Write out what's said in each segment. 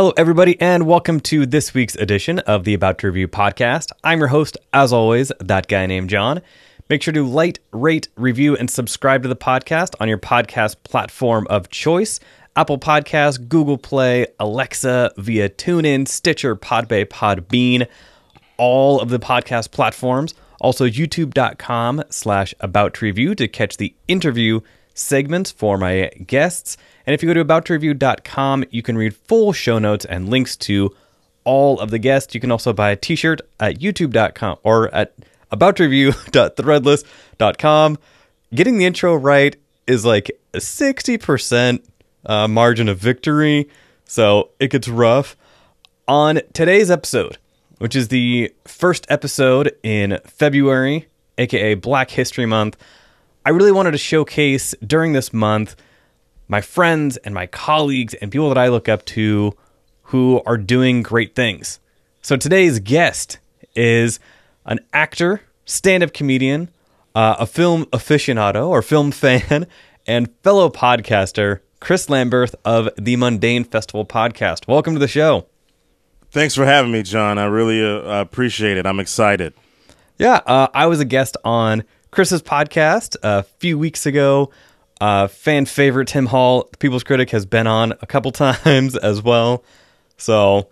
Hello, everybody, and welcome to this week's edition of the About to Review podcast. I'm your host, as always, that guy named John. Make sure to like, rate, review, and subscribe to the podcast on your podcast platform of choice Apple Podcasts, Google Play, Alexa, via TuneIn, Stitcher, Podbay, Podbean, all of the podcast platforms. Also, youtube.com slash about to review to catch the interview segments for my guests. And if you go to aboutreview.com, you can read full show notes and links to all of the guests. You can also buy a t-shirt at youtube.com or at aboutreview.threadless.com. Getting the intro right is like a 60% uh, margin of victory, so it gets rough. On today's episode, which is the first episode in February, aka Black History Month, I really wanted to showcase during this month my friends and my colleagues and people that I look up to who are doing great things. So today's guest is an actor, stand up comedian, uh, a film aficionado or film fan, and fellow podcaster, Chris Lamberth of the Mundane Festival podcast. Welcome to the show. Thanks for having me, John. I really uh, appreciate it. I'm excited. Yeah, uh, I was a guest on Chris's podcast a few weeks ago. Uh, fan favorite Tim Hall, the People's Critic, has been on a couple times as well. So,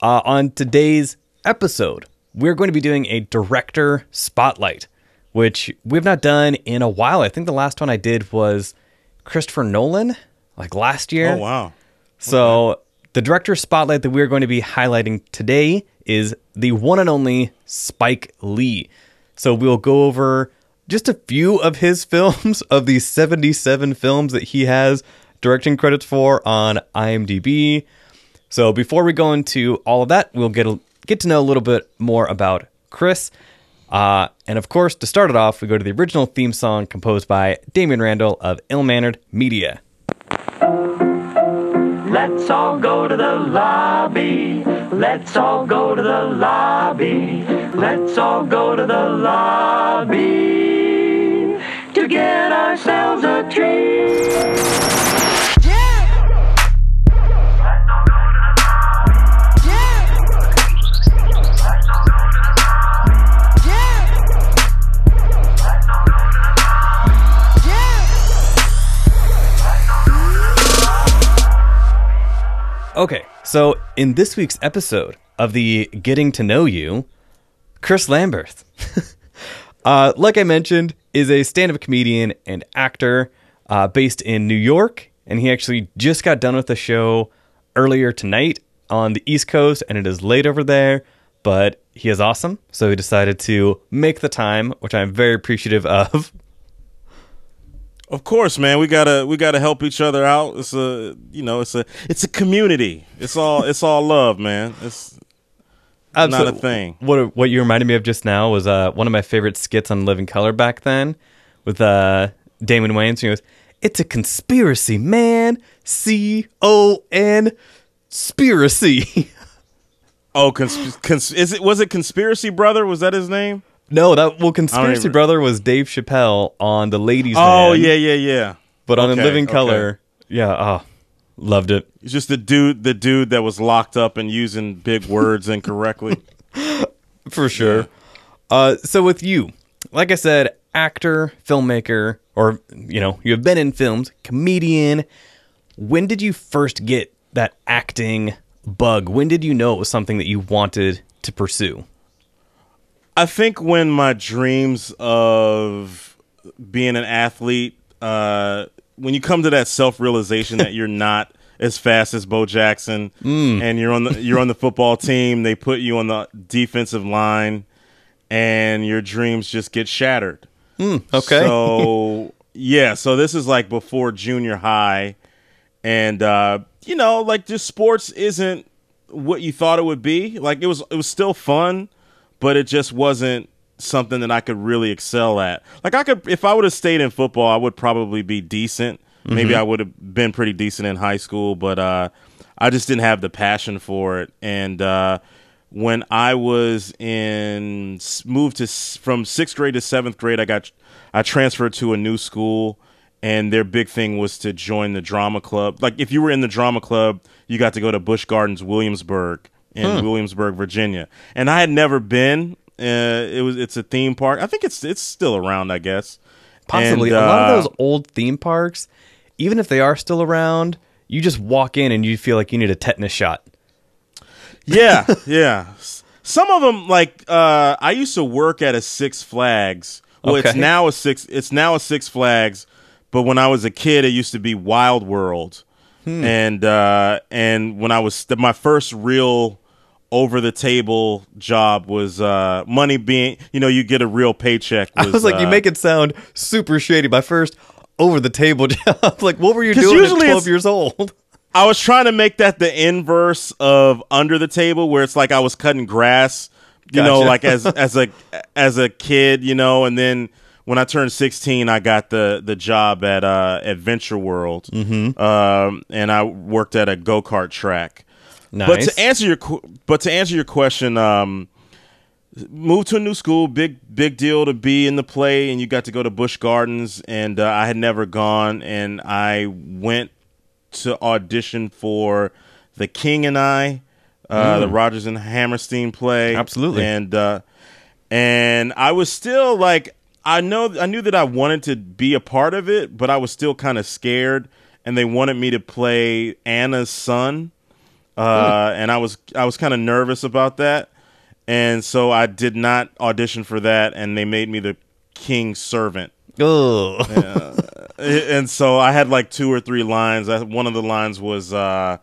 uh, on today's episode, we're going to be doing a director spotlight, which we've not done in a while. I think the last one I did was Christopher Nolan, like last year. Oh, wow. So, okay. the director spotlight that we're going to be highlighting today is the one and only Spike Lee. So, we'll go over just a few of his films of the 77 films that he has directing credits for on IMDb. So before we go into all of that, we'll get a, get to know a little bit more about Chris. Uh, and of course, to start it off, we go to the original theme song composed by Damian Randall of Ill Mannered Media. Let's all go to the lobby. Let's all go to the lobby. Let's all go to the lobby to get ourselves a treat. Okay, so in this week's episode of the Getting to Know You, Chris Lamberth, uh, like I mentioned, is a stand up comedian and actor uh, based in New York. And he actually just got done with a show earlier tonight on the East Coast, and it is late over there. But he is awesome, so he decided to make the time, which I'm very appreciative of. Of course, man. We gotta we gotta help each other out. It's a you know it's a it's a community. It's all it's all love, man. It's Absolutely. not a thing. What what you reminded me of just now was uh, one of my favorite skits on Living Color back then with uh, Damon Wayans. He goes, "It's a conspiracy, man. C O N, conspiracy." oh, cons- cons- is it was it conspiracy brother? Was that his name? No, that well, Conspiracy even... Brother was Dave Chappelle on the Ladies. Oh Man, yeah, yeah, yeah. But on okay, Living Color, okay. yeah, oh, loved it. He's just the dude, the dude that was locked up and using big words incorrectly. For sure. Yeah. Uh, so with you, like I said, actor, filmmaker, or you know, you have been in films, comedian. When did you first get that acting bug? When did you know it was something that you wanted to pursue? I think when my dreams of being an athlete, uh, when you come to that self realization that you're not as fast as Bo Jackson, mm. and you're on the you're on the football team, they put you on the defensive line, and your dreams just get shattered. Mm, okay. So yeah, so this is like before junior high, and uh, you know, like just sports isn't what you thought it would be. Like it was, it was still fun but it just wasn't something that I could really excel at. Like I could, if I would have stayed in football, I would probably be decent. Mm-hmm. Maybe I would have been pretty decent in high school, but uh, I just didn't have the passion for it. And uh, when I was in moved to from sixth grade to seventh grade, I got I transferred to a new school, and their big thing was to join the drama club. Like if you were in the drama club, you got to go to Busch Gardens Williamsburg in Williamsburg, Virginia, and I had never been. Uh, it was it's a theme park. I think it's it's still around. I guess Possibly And, a lot uh, of those old theme parks, even if they are still around, you just walk in and you feel like you need a tetanus shot. Yeah, yeah. Some of them, like uh, I used to work at a Six Flags. Well, it's now a six. It's now a Six Flags, but when I was a kid, it used to be Wild World. Hmm. And uh, and when I was my first real over the table job was uh, money being you know you get a real paycheck. Was, I was like, you uh, make it sound super shady. My first over the table job. like, what were you doing at 12 years old? I was trying to make that the inverse of under the table, where it's like I was cutting grass, you know, like as as a as a kid, you know, and then when I turned sixteen, I got the the job at uh, at Venture World, mm-hmm. um, and I worked at a go kart track. Nice. But to answer your but to answer your question, um, moved to a new school, big big deal to be in the play, and you got to go to Busch Gardens, and uh, I had never gone, and I went to audition for The King and I, uh, the Rodgers and Hammerstein play, Absolutely. and uh, and I was still like, I know I knew that I wanted to be a part of it, but I was still kind of scared, and they wanted me to play Anna's son uh, and I was I was kind of nervous about that, and so I did not audition for that, and they made me the king's servant, Ugh. and so I had like two or three lines. I, one of the lines was, uh,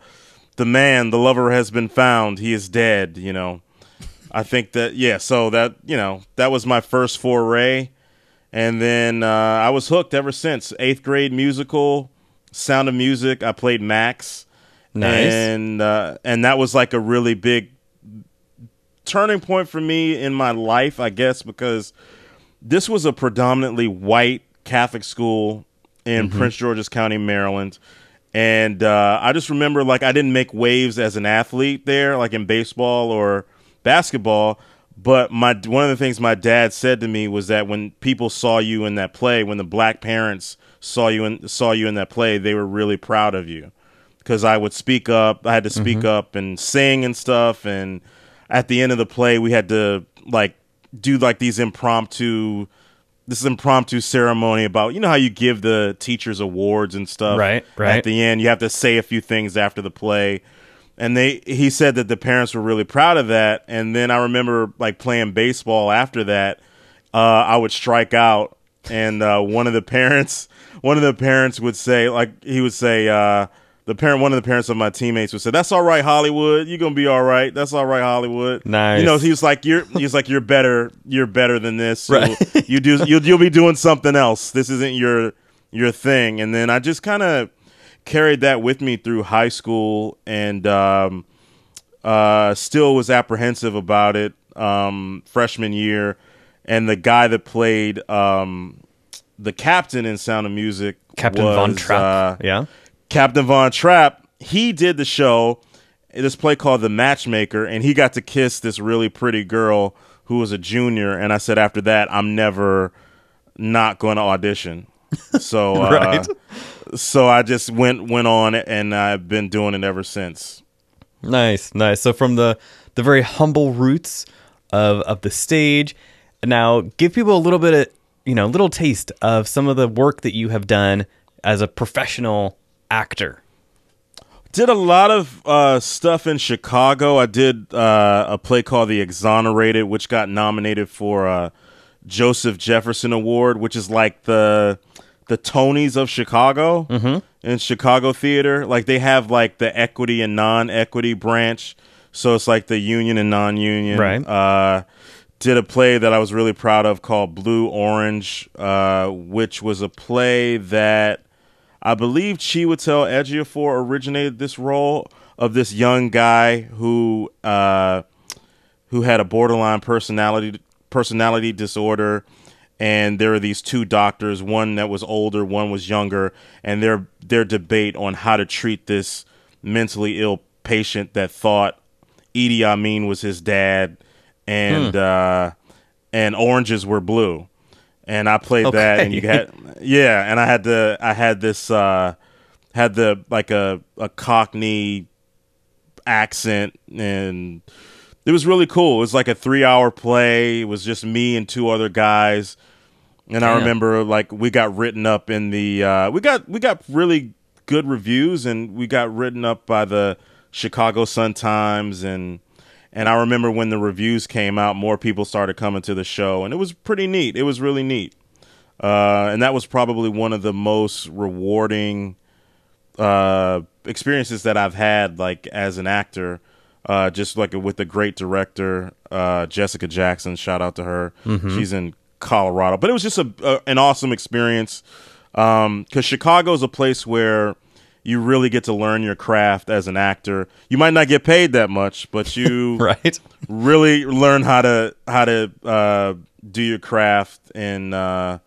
"The man, the lover has been found. He is dead." You know, I think that yeah. So that you know that was my first foray, and then uh, I was hooked ever since. Eighth grade musical, Sound of Music. I played Max. Nice. and uh, and that was like a really big turning point for me in my life, I guess, because this was a predominantly white Catholic school in Prince George's County, Maryland. And uh, I just remember, like, I didn't make waves as an athlete there, like in baseball or basketball. But my one of the things my dad said to me was that when people saw you in that play, when the black parents saw you in saw you in that play, they were really proud of you because I would speak up. I had to speak up and sing and stuff. And at the end of the play, we had to like do like these impromptu, this impromptu ceremony about you know how you give the teachers awards and stuff. Right, right. At the end, you have to say a few things after the play. And they, he said that the parents were really proud of that. And then I remember like playing baseball after that. Uh, I would strike out, and uh, one of the parents, one of the parents would say, like he would say, uh, the parent, one of the parents of my teammates would say, "That's all right, Hollywood. You're gonna be all right. That's all right, Hollywood." Nice. You know, he was like, "You're," he's like, "You're better. You're better than this. Right. You, you do. You'll, you'll be doing something else. This isn't your your thing." And then I just kind of carried that with me through high school, and um, uh, still was apprehensive about it um, freshman year. And the guy that played um, the captain in Sound of Music, Captain was, Von Trapp. uh, yeah. Captain Von Trapp, he did the show, this play called The Matchmaker, and he got to kiss this really pretty girl who was a junior. And I said, after that, I'm never not going to audition. So, uh, Right. so I just went went on it, and I've been doing it ever since. Nice, nice. So from the the very humble roots of of the stage, now give people a little bit of you know little taste of some of the work that you have done as a professional actor. Did a lot of uh, stuff in Chicago. I did uh, a play called The Exonerated, which got nominated for a Joseph Jefferson Award, which is like the the Tonys of Chicago in Chicago theater. Like they have like the equity and non-equity branch, so it's like the union and non-union. Right. Uh, did a play that I was really proud of called Blue Orange, uh, which was a play that I believe Chiwetel Ejiofor originated this role of this young guy who uh, who had a borderline personality personality disorder, and there are these two doctors, one that was older, one was younger, and their their debate on how to treat this mentally ill patient that thought Idi Amin was his dad, and uh, and oranges were blue, and I played that, and you Okay. had yeah, and I had to I had this uh, had the like a a Cockney accent and it was really cool. It was like a three hour play. It was just me and two other guys. And I remember like we got written up in the uh, we got we got really good reviews and we got written up by the Chicago Sun Times and and I remember when the reviews came out, more people started coming to the show and it was pretty neat. It was really neat. Uh, and that was probably one of the most rewarding uh, experiences that I've had, like as an actor, uh, just like with a great director, uh, Jessica Jackson. Shout out to her. She's in Colorado, but it was just a, a an awesome experience because Chicago is a place where you really get to learn your craft as an actor. You might not get paid that much, but you Right. really learn how to how to uh, do your craft and uh,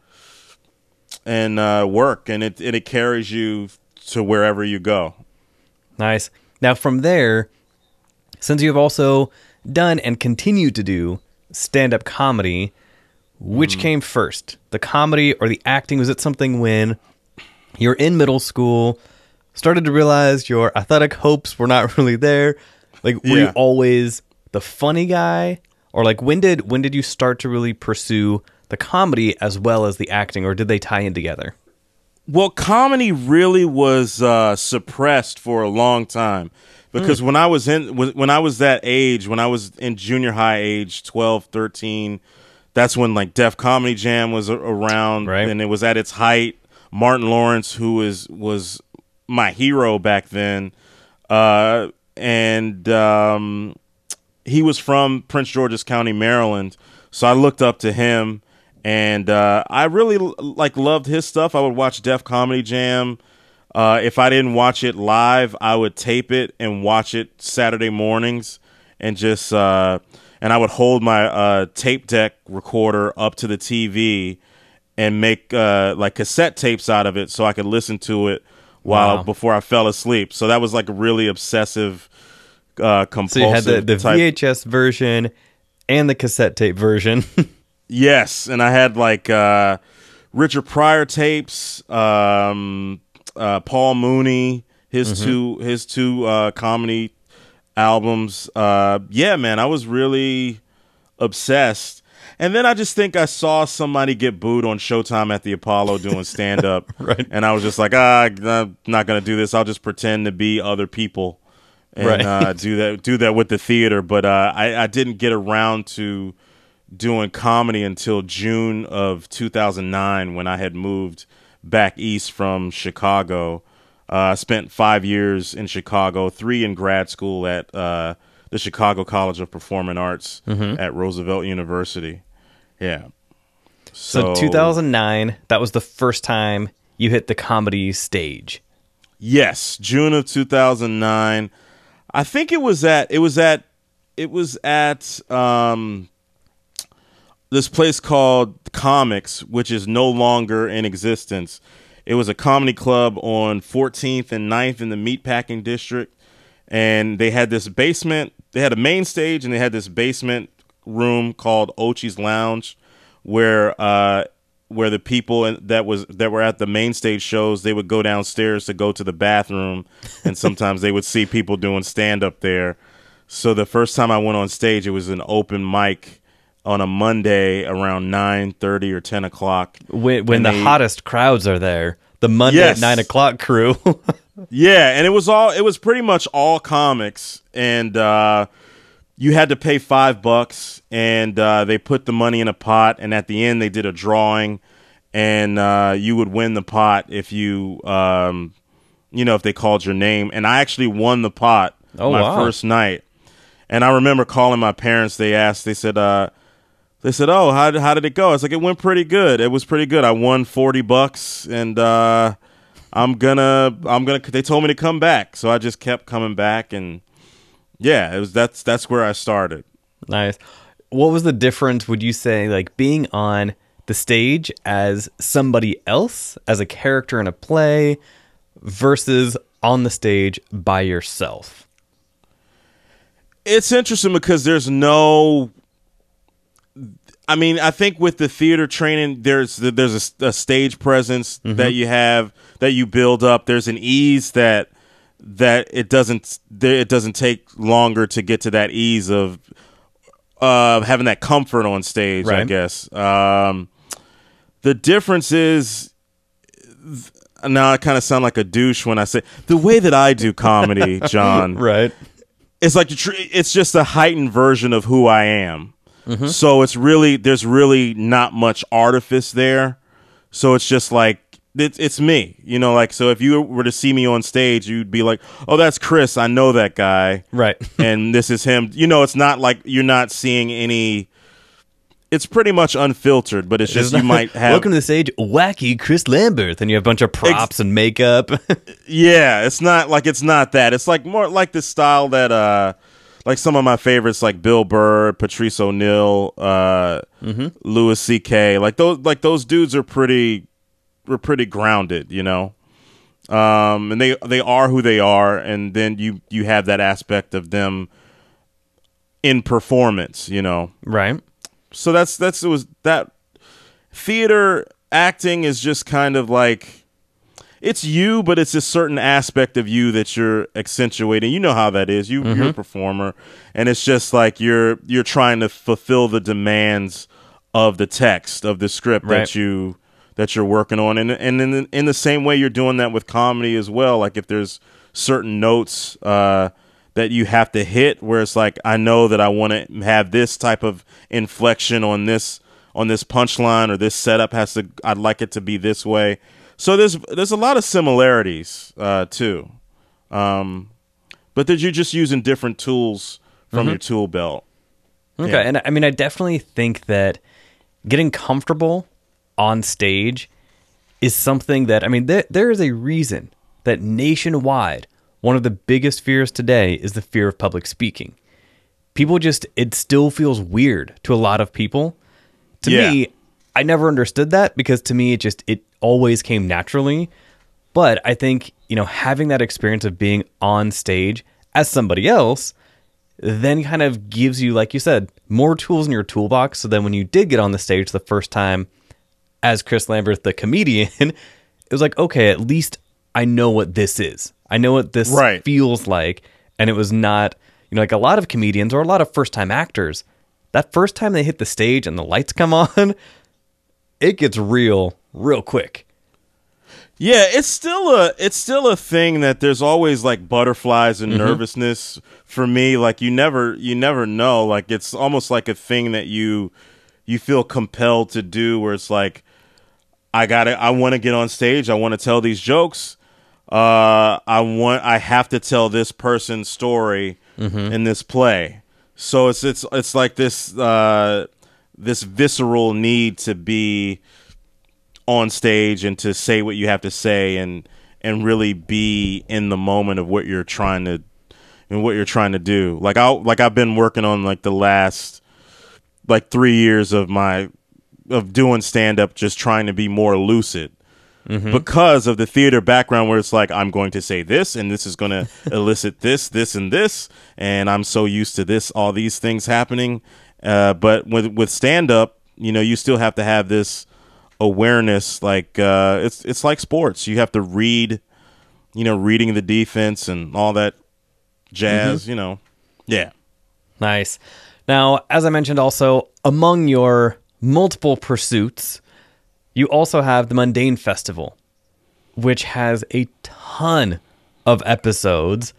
and uh, work, and it and it carries you to wherever you go. Nice. Now, from there, since you have also done and continue to do stand up comedy, which Mm. came first, the comedy or the acting? Was it something when you're in middle school, started to realize your athletic hopes were not really there? Like, were you always the funny guy? Or like when did when did you start to really pursue the comedy as well as the acting, or did they tie in together? Well, comedy really was uh, suppressed for a long time because when I was in when when I was that age, when I was in junior high age, 12, 13, that's when like Def Comedy Jam was around Right. and it was at its height. Martin Lawrence, who was was my hero back then, uh, and um, he was from Prince George's County, Maryland. So I looked up to him, and uh, I really like loved his stuff. I would watch Def Comedy Jam. Uh, if I didn't watch it live, I would tape it and watch it Saturday mornings, and just uh, and I would hold my uh, tape deck recorder up to the TV and make uh, like cassette tapes out of it so I could listen to it while Wow. before I fell asleep. So that was like a really obsessive, uh, So compulsive you had the, the. VHS version and the cassette tape version. Yes, and I had like uh, Richard Pryor tapes, um, uh, Paul Mooney, his two his two uh, comedy albums. Uh, yeah, man, I was really obsessed. And then I just think I saw somebody get booed on Showtime at the Apollo doing stand up, Right. and I was just like, ah, I'm not gonna do this. I'll just pretend to be other people and Right. uh, do that do that with the theater. But uh, I, I didn't get around to doing comedy until June of 2009 when I had moved back east from Chicago. Uh, I spent five years in Chicago, three in grad school at uh, the Chicago College of Performing Arts at Roosevelt University. Yeah. So 2009, that was the first time you hit the comedy stage. Yes, June of 2009. I think it was at it was at it was at um this place called Comix, which is no longer in existence. It was a comedy club on 14th and 9th in the meatpacking district and they had this basement, they had a main stage and they had this basement room called Ochi's Lounge where uh where the people that was that were at the main stage shows they would go downstairs to go to the bathroom and sometimes they would see people doing stand up there so the first time i went on stage it was an open mic on a monday around 9.30 or 10 o'clock When, when the they- hottest crowds are there, the Monday Yes. at nine o'clock crew. Yeah, and it was all it was pretty much all comics, and uh, you had to pay five bucks, and uh, they put the money in a pot, and at the end they did a drawing, and uh, you would win the pot if you, um, you know, if they called your name, and I actually won the pot Oh, my wow. first night, and I remember calling my parents. They asked, they said, uh, they said, "Oh, how how did it go?" I was like, "It went pretty good. It was pretty good. I won forty bucks, and uh, I'm gonna, I'm gonna." They told me to come back, so I just kept coming back, and yeah, it was that's that's where I started. nice. What was the difference, would you say, like being on the stage as somebody else, as a character in a play, versus on the stage by yourself? It's interesting because there's no. I mean, I think with the theater training, there's there's a, a stage presence mm-hmm. that you have that you build up. There's an ease that that it doesn't it doesn't take longer to get to that ease of uh, having that comfort on stage. I guess um, the difference is now I kind of sound like a douche when I say the way that I do comedy, John. Right. It's like tr- it's just a heightened version of who I am. Mm-hmm. So it's really there's really not much artifice there. So it's just like it's it's me, you know. Like so, if you were to see me on stage, you'd be like, "Oh, that's Chris. I know that guy." Right. and this is him. You know, it's not like you're not seeing any. It's pretty much unfiltered, but it's just you might have. Welcome to the stage, wacky Chris Lambert, and you have a bunch of props and makeup. Yeah, it's not like it's not that. It's like more like the style that uh like some of my favorites like Bill Burr, Patrice O'Neal, uh Louis CK. Like those like those dudes are pretty were pretty grounded, you know. Um and they they are who they are and then you you have that aspect of them in performance, you know right. so that's that's it was that theater acting is just kind of like it's you but it's a certain aspect of you that you're accentuating you know how that is you you're a performer and it's just like you're you're trying to fulfill the demands of the text of the script Right. that you that you're working on and and in the, in the same way you're doing that with comedy as well like if there's certain notes uh that you have to hit where it's like I know that I want to have this type of inflection on this on this punchline or this setup has to I'd like it to be this way. So there's there's a lot of similarities uh too. Um but that you're just using different tools from your tool belt. Okay, Yeah. and I mean, I definitely think that getting comfortable on stage is something that I mean, there, there is a reason that nationwide one of the biggest fears today is the fear of public speaking. People just it still feels weird to a lot of people. To Yeah. me, I never understood that because to me it just it always came naturally. But I think, you know, having that experience of being on stage as somebody else then kind of gives you, like you said, more tools in your toolbox. So then when you did get on the stage the first time as Chris Lambert, the comedian, it was like, okay, at least I know what this is. I know what this Right. feels like. And it was not, you know, like a lot of comedians or a lot of first time actors, that first time they hit the stage and the lights come on, it gets real, real quick. Yeah, it's still a it's still a thing that there's always like butterflies and mm-hmm. nervousness for me. Like you never you never know. Like it's almost like a thing that you you feel compelled to do where it's like I got I want to get on stage. I want to tell these jokes. Uh I want I have to tell this person's story in this play. So it's it's it's like this uh this visceral need to be on stage and to say what you have to say and and really be in the moment of what you're trying to and what you're trying to do. Like I like I've been working on like the last like 3 years of my of doing stand up just trying to be more lucid. Because of the theater background where it's like I'm going to say this and this is going to elicit this this and this and I'm so used to this all these things happening. Uh, but with with stand up, you know, you still have to have this awareness like uh it's it's like sports. You have to read you know reading the defense and all that jazz you know. Yeah. Nice. Now, as I mentioned also, among your multiple pursuits, you also have the Mundane Festival, which has a ton of episodes.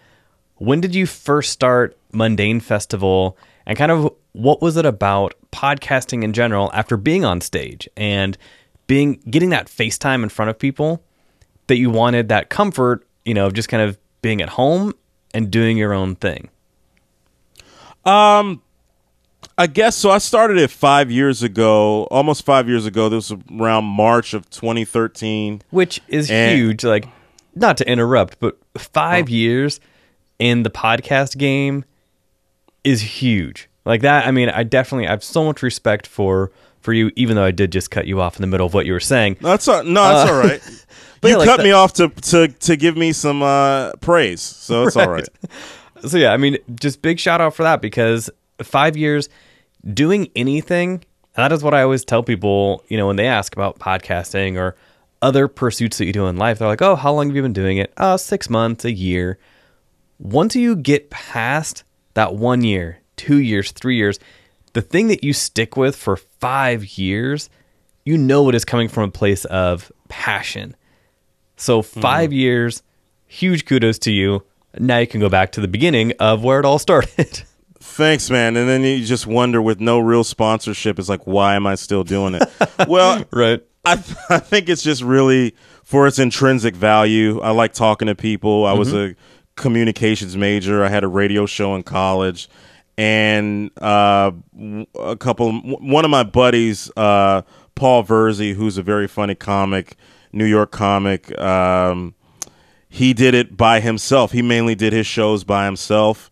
When did you first start Mundane Festival and kind of what was it about podcasting in general after being on stage and being getting that FaceTime in front of people that you wanted that comfort, you know, of just kind of being at home and doing your own thing? Um, i guess so i started it five years ago almost five years ago this was around march of 2013 which is And- huge. Like, not to interrupt, but five years in the podcast game is huge. Like that. I mean, I definitely I have so much respect for for you, even though I did just cut you off in the middle of what you were saying. that's all, no that's all right but you yeah, like cut that- me off to to to give me some uh praise so it's all right So yeah, I mean, just big shout out for that because five years doing anything. That is what I always tell people, you know, when they ask about podcasting or other pursuits that you do in life. They're like, "Oh, how long have you been doing it?" "Oh, six months, a year." once you get past that one year, two years, three years, the thing that you stick with for five years, you know it is coming from a place of passion. So mm-hmm. 5 years, huge kudos to you. Now you can go back to the beginning of where it all started. Thanks, man. And then you just wonder with no real sponsorship, it's like, why am I still doing it? well, right. I, th- I think it's just really for its intrinsic value. I like talking to people. I was a communications major. I had a radio show in college, and uh, a couple. One of my buddies, uh, Paul Verzi, who's a very funny comic, New York comic. Um, he did it by himself. He mainly did his shows by himself,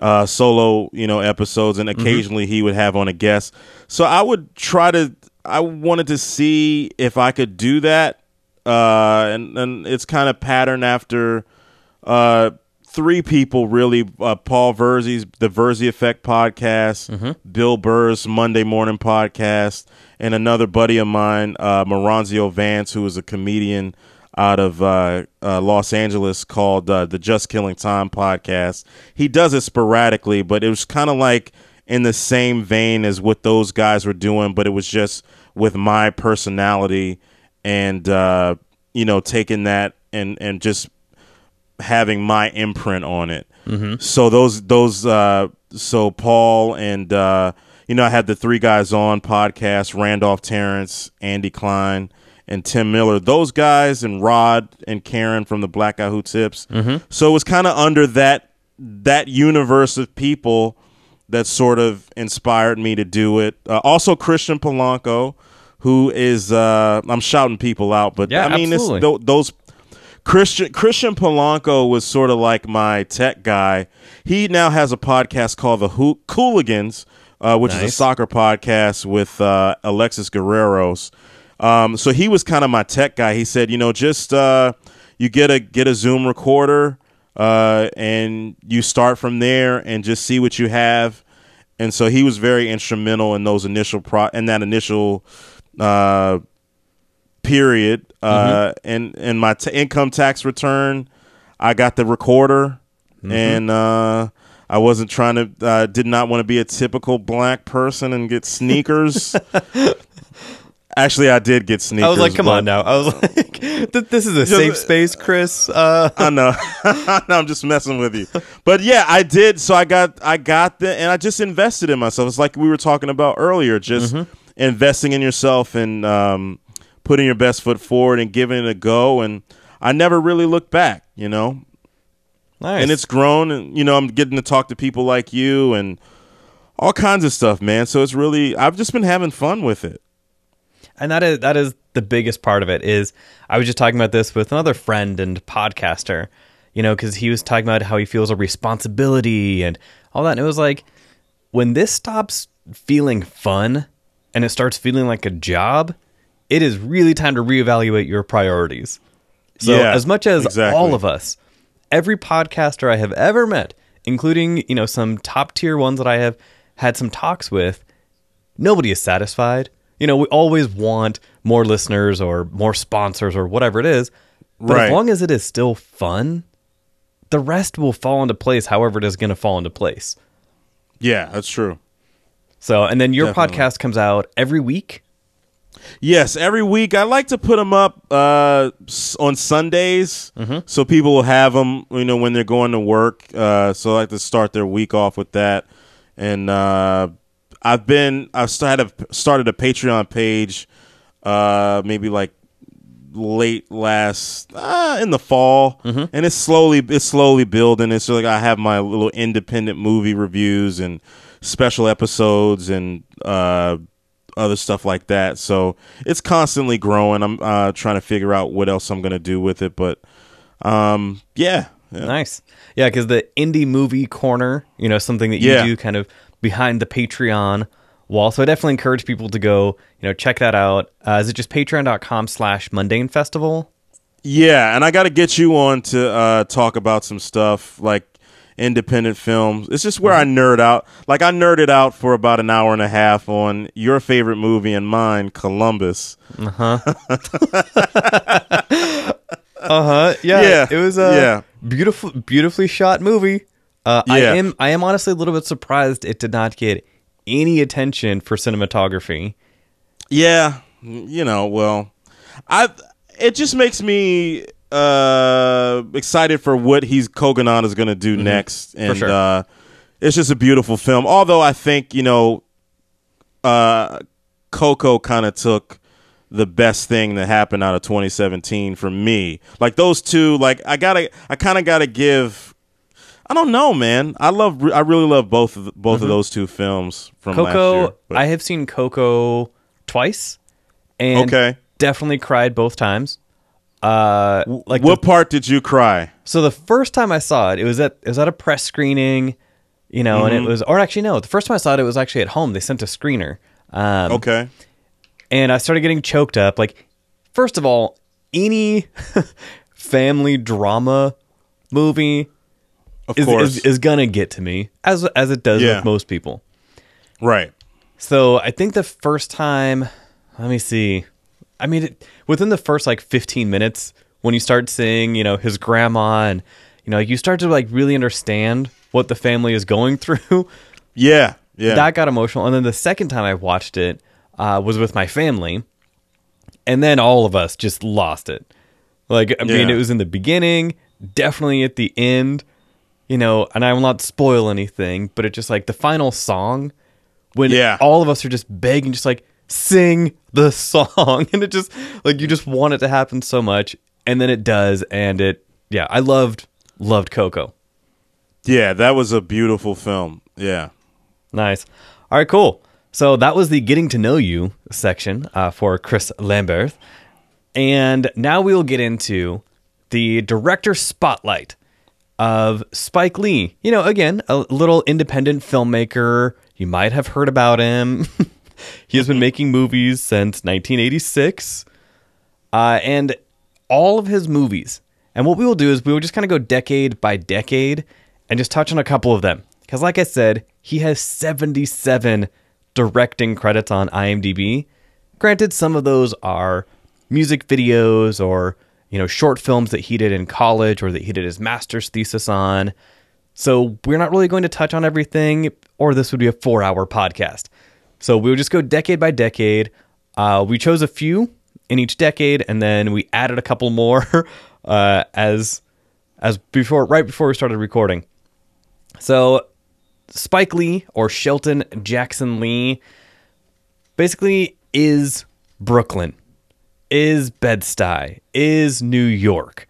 uh, solo, you know, episodes, and occasionally he would have on a guest. So I would try to. I wanted to see if I could do that, uh, and and it's kind of patterned after uh, three people really. Uh, Paul Verzi's the Verzi Effect podcast, Bill Burr's Monday Morning podcast, and another buddy of mine, uh, Moranzio Vance, who is a comedian out of uh, uh, Los Angeles called uh, the Just Killing Time podcast. He does it sporadically, but it was kind of like in the same vein as what those guys were doing, but it was just with my personality and uh, you know taking that and and just having my imprint on it. So those those uh, so Paul and uh, you know I had the three guys on podcast: Randolph Terrence, Andy Klein, and Tim Miller. Those guys and Rod and Karen from the Black Guy Who Tips. So it was kind of under that that universe of people that sort of inspired me to do it. Uh, also Christian Polanco, who is uh, I'm shouting people out, but Yeah, I mean tho- those Christian Christian Polanco was sort of like my tech guy. He now has a podcast called the Hoo- Cooligans, uh, which is a soccer podcast with uh, Alexis Guerreros. Um, so he was kind of my tech guy. He said, you know, just uh, you get a get a Zoom recorder uh, and you start from there and just see what you have. And so he was very instrumental in those initial pro in that initial uh, period. Uh, and and my t- income tax return, I got the recorder, and uh, I wasn't trying to. Uh, did not want to be a typical black person and get sneakers. Actually, I did get sneakers. I was like, come on now. I was like, th- this is a safe space, Chris. Uh, I know. no, I'm just messing with you. But yeah, I did. So I got, I got the, and I just invested in myself. It's like we were talking about earlier, just investing in yourself and um, putting your best foot forward and giving it a go. And I never really looked back, you know. nice. And it's grown, and you know, I'm getting to talk to people like you and all kinds of stuff, man. So it's really, I've just been having fun with it. And that is that is the biggest part of it is i was just talking about this with another friend and podcaster you know because he was talking about how he feels a responsibility and all that and it was like when this stops feeling fun and it starts feeling like a job it is really time to reevaluate your priorities so Yeah, as much as exactly. all of us every podcaster i have ever met including you know some top tier ones that i have had some talks with nobody is satisfied. You know, we always want more listeners or more sponsors or whatever it is. But Right. as long as it is still fun, the rest will fall into place however it is going to fall into place. Yeah, that's true. So, and then your Definitely. podcast comes out every week. Yes, every week I like to put them up uh, on Sundays, so people will have them. You know, when they're going to work. Uh, so I like to start their week off with that. And uh, I've been I've started started a Patreon page, uh, maybe like late last uh, in the fall, and it's slowly it's slowly building. It's like I have my little independent movie reviews and special episodes and uh, other stuff like that. So it's constantly growing. I'm uh, trying to figure out what else I'm gonna do with it, but um, yeah, yeah. Nice. Yeah, because the indie movie corner, you know, something that you Yeah. do kind of behind the Patreon wall. So I definitely encourage people to go, you know, check that out. Uh, is it just patreon.com slash mundane festival? Yeah, and I got to get you on to uh, talk about some stuff like independent films. It's just where I nerd out. Like I nerded out for about an hour and a half on your favorite movie and mine, Columbus. Uh huh. Uh huh. Yeah, Yeah. It was a Yeah. beautiful, beautifully shot movie. Uh, I am I am honestly a little bit surprised it did not get any attention for cinematography. Yeah, you know, well, I it just makes me uh excited for what he's Kogonada is going to do next and sure. uh it's just a beautiful film. Although I think, you know, uh Coco kind of took the best thing that happened out of 2017 for me. Like those two, like I got to I kind of got to give I don't know, man. I love I really love both of both of those two films from last year. Coco, but- I have seen Coco twice, and Okay. definitely cried both times. Uh, like what the- part did you cry? so the first time I saw it, it was at it was at a press screening, you know, and it was or actually no, the first time I saw it, it was actually at home. They sent a screener. Um, Okay. and I started getting choked up. Like, first of all, any family drama movie Of is, course. is is gonna get to me as as it does Yeah. with most people. right. So I think the first time, let me see. I mean, it, within the first like 15 minutes, when you start seeing, you know, his grandma and, you know, you start to like really understand what the family is going through. Yeah. Yeah. That got emotional. And then the second time I watched it uh, was with my family. And then all of us just lost it. Like, I mean, it was in the beginning, definitely at the end, you know, and I will not spoil anything, but it just like the final song when Yeah. all of us are just begging, just like sing the song. And it just like you just want it to happen so much. And then it does. And it, yeah, I loved, loved Coco. yeah, that was a beautiful film. Yeah. Nice. All right, cool. So that was the getting to know you section uh, for Chris Lambert. And now we will get into the director spotlight of Spike Lee. You know, again, a little independent filmmaker. You might have heard about him. he has been making movies since 1986. Uh, and all of his movies. And what we will do is we will just kind of go decade by decade and just touch on a couple of them. Because, like I said, he has 77 directing credits on IMDb. Granted, some of those are music videos or, you know, short films that he did in college or that he did his master's thesis on. So we're not really going to touch on everything, or this would be a four hour podcast. So we'll just go decade by decade. Uh, we chose a few in each decade, and then we added a couple more uh, as as before, right before we started recording. So Spike Lee or Shelton Jackson Lee basically is Brooklyn, is Bed-Stuy, is New York.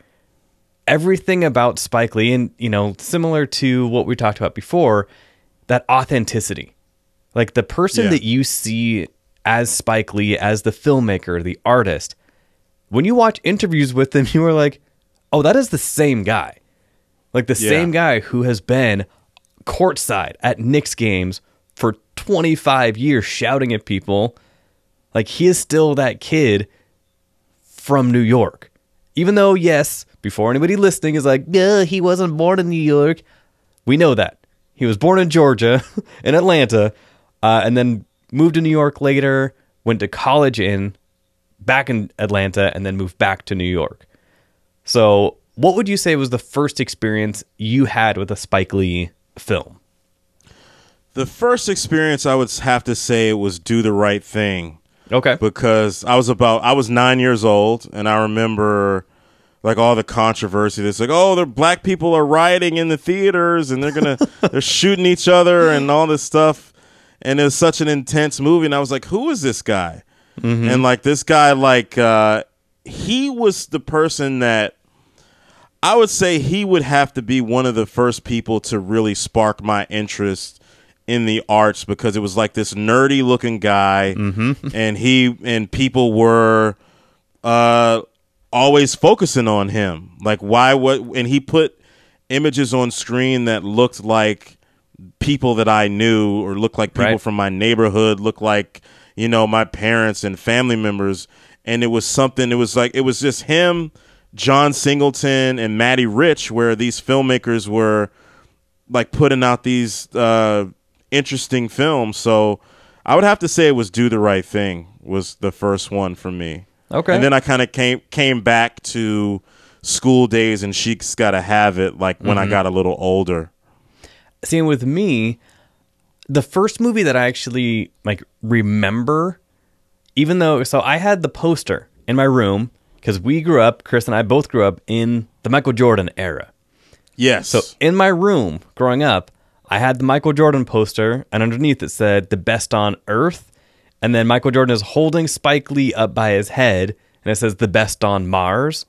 Everything about Spike Lee, and you know, similar to what we talked about before, that authenticity. Like the person Yeah. that you see as Spike Lee, as the filmmaker, the artist, when you watch interviews with him, you are like, oh, that is the same guy. Like the Yeah. same guy who has been courtside at Knicks games for 25 years shouting at people. Like he is still that kid from New York. Even though, yes, before anybody listening is like, yeah, he wasn't born in New York. We know that. He was born in Georgia, in Atlanta, uh, and then moved to New York later, went to college in back in Atlanta, and then moved back to New York. So, what would you say was the first experience you had with a Spike Lee film? The first experience I would have to say was Do the Right Thing Okay. because I was about I was 9 years old and I remember like all the controversy that's like oh the black people are rioting in the theaters and they're to they're shooting each other and all this stuff and it was such an intense movie and I was like who is this guy? And like this guy like uh he was the person that I would say he would have to be one of the first people to really spark my interest in the arts because it was like this nerdy looking guy and he and people were uh always focusing on him. Like why what and he put images on screen that looked like people that I knew or looked like people Right. from my neighborhood looked like you know my parents and family members. And it was something it was like it was just him John Singleton and Matty Rich where these filmmakers were like putting out these uh interesting film. so I would have to say it was Do the Right Thing was the first one for me Okay. and then I kind of came came back to School Daze and She's Gotta Have It, like when I mm-hmm. got a little older. Same with me. The first movie that I actually like remember, even though so I had the poster in my room because we grew up, Chris and I both grew up in the Michael Jordan era. Yes. So in my room growing up, I had the Michael Jordan poster, and underneath it said "the best on earth," and then Michael Jordan is holding Spike Lee up by his head, and it says "the best on Mars."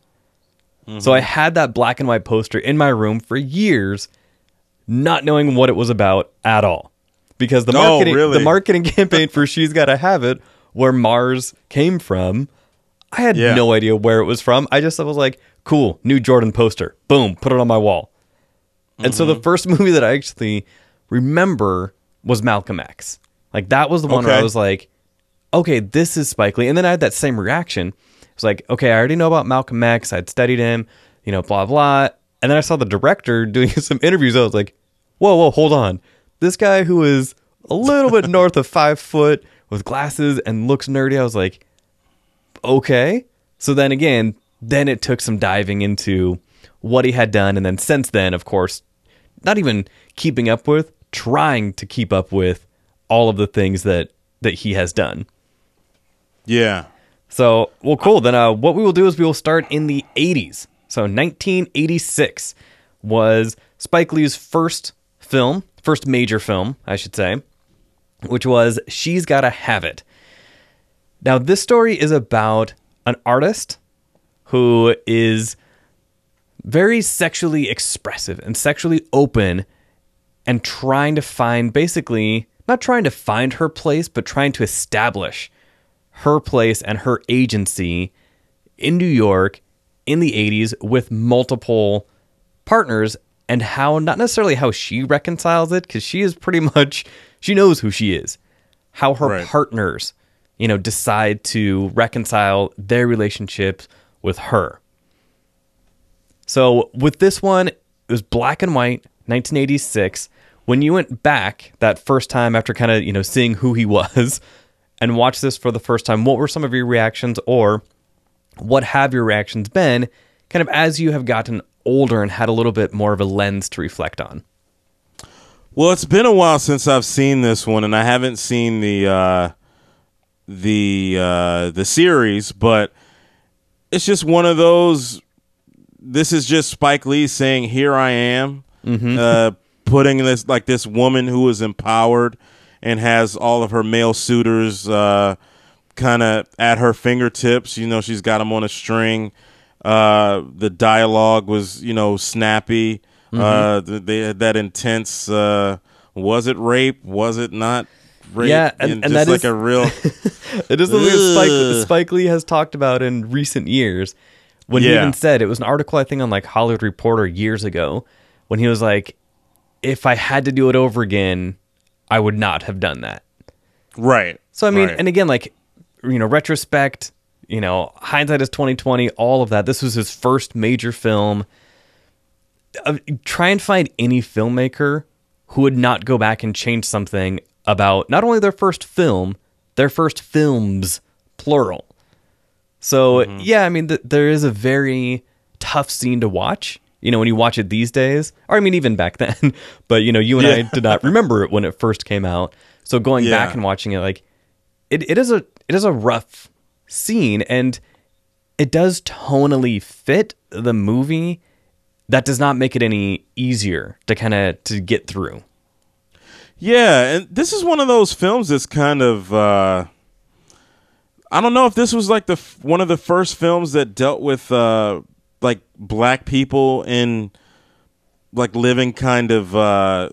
So I mm-hmm. had that black and white poster in my room for years, not knowing what it was about at all, because the Oh, marketing really? the marketing campaign for "She's Gotta Have It," where Mars came from, I had Yeah. no idea where it was from. I just was like, "Cool, new Jordan poster, boom, put it on my wall." And so Mm-hmm. the first movie that I actually remember was Malcolm X. Like that was the one where I was like, okay, this is Spike Lee. And then I had that same reaction. It was like, okay, I already know about Malcolm X. I'd studied him, you know, blah, blah. And then I saw the director doing some interviews. I was like, whoa, whoa, hold on. This guy who is a little bit north of five foot with glasses and looks nerdy, I was like, okay. So then again, then it took some diving into what he had done. And then since then, of course, not even keeping up with, trying to keep up with all of the things that that he has done. yeah. So, well, cool. Then uh, what we will do is we will start in the 80s. So, 1986 was Spike Lee's first film, first major film, I should say, which was She's Gotta Have It. Now, this story is about an artist who is very sexually expressive and sexually open and trying to find basically not trying to find her place, but trying to establish her place and her agency in New York in the 80s with multiple partners and how not necessarily how she reconciles it because she is pretty much she knows who she is how her Right. partners you know decide to reconcile their relationships with her so with this one, it was black and white, 1986. When you went back that first time after kind of, you know, seeing who he was and watched this for the first time, what were some of your reactions or what have your reactions been kind of as you have gotten older and had a little bit more of a lens to reflect on? Well, it's been a while since I've seen this one, and I haven't seen the uh, the uh, the series, but it's just one of those. This is just Spike Lee saying, "Here I am," uh, putting this like this woman who is empowered and has all of her male suitors uh, kind of at her fingertips. You know, she's got them on a string. Uh, the dialogue was, you know, snappy. Uh, th- they had that intense. Uh, was it rape? Was it not? Rape? Yeah, and- and just that like is- a real. It is something that Spike, Spike Lee has talked about in recent years. When he even said it was an article I think on like Hollywood Reporter years ago when he was like, "If I had to do it over again, I would not have done that." right. So I mean, right. and again, like you know, retrospect, you know, hindsight is twenty twenty. All of that. This was his first major film. Uh, try and find any filmmaker who would not go back and change something about not only their first film, their first films, plural. So yeah, I mean, th- there is a very tough scene to watch. You know, when you watch it these days, or I mean, even back then. But you know, you and I did not remember it when it first came out. So going back and watching it, like it, it is a it is a rough scene, and it does tonally fit the movie. That does not make it any easier to kind of to get through. Yeah, and this is one of those films that's kind of uh I don't know if this was like the one of the first films that dealt with uh like black people in like living kind of uh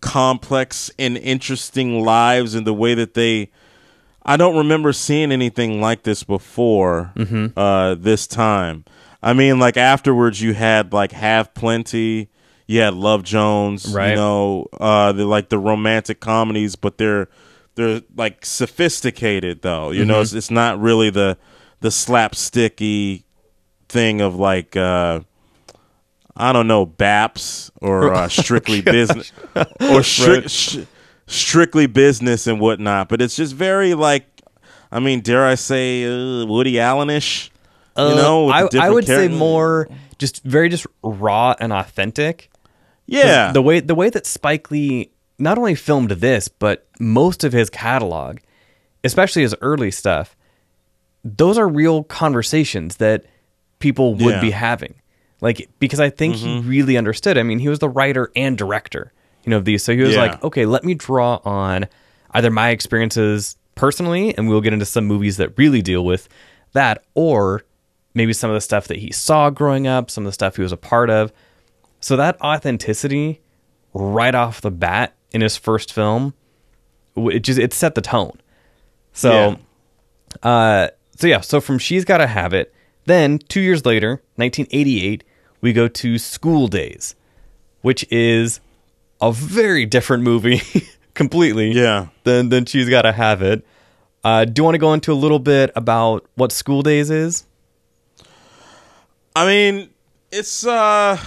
complex and interesting lives in the way that they I don't remember seeing anything like this before uh, this time. I mean, like afterwards, you had like Hav Plenty, you had Love Jones, Right. you know, uh, the like the romantic comedies, but they're they're like sophisticated though. You know, it's, it's not really the the slapsticky thing of like uh, I don't know, Baps or uh, Strictly Business or stri- sh- strictly business and whatnot. But it's just very like, I mean, dare I say, uh, Woody Allenish. you know, Uh, I, I different would say more just very just raw and authentic. Yeah, The way the way that Spike Lee not only filmed this, but most of his catalog, especially his early stuff, those are real conversations that people would Yeah. Mm-hmm. be having. Like because I think he really understood. I mean, he was the writer and director, you know, of these. So he was Yeah. like, okay, let me draw on either my experiences personally, and we'll get into some movies that really deal with that, or maybe some of the stuff that he saw growing up, some of the stuff he was a part of. So that authenticity right off the bat in his first film, it just it set the tone. So, uh, so yeah, so from She's Gotta Have It, then two years later, 1988, we go to School Daze, which is a very different movie, completely. Yeah. Than than She's Gotta Have It. Uh, do you want to go into a little bit about what School Daze is? I mean, it's uh,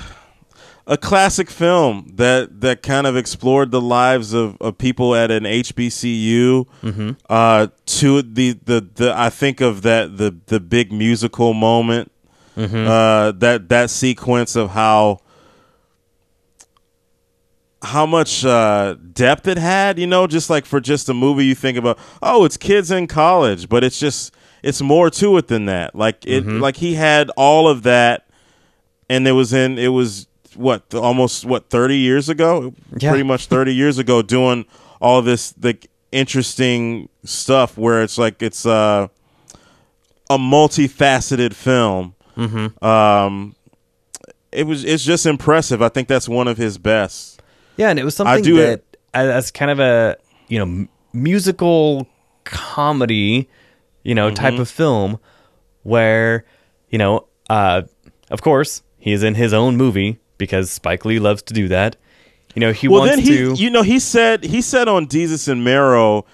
a classic film that that kind of explored the lives of, of people at an HBCU. Mm-hmm. Uh, to the, the the I think of that the the big musical moment. Mm-hmm. Uh, that that sequence of how how much uh, depth it had, you know, just like for just a movie, you think about, oh, it's kids in college, but it's just it's more to it than that. Like it, Mm-hmm. like he had all of that, and it was in it was what almost what thirty years ago, Yeah. pretty much thirty years ago, doing all this like interesting stuff where it's like it's uh, a multifaceted film. Mm-hmm. Um, it was it's just impressive. I think that's one of his best. Yeah, and it was something do that it- as, kind of a you know m- musical comedy, you know, type Mm-hmm. of film where you know, uh, of course, he is in his own movie because Spike Lee loves to do that. You know, he well, wants then he, to. you know, he said he said on Desus and Mero,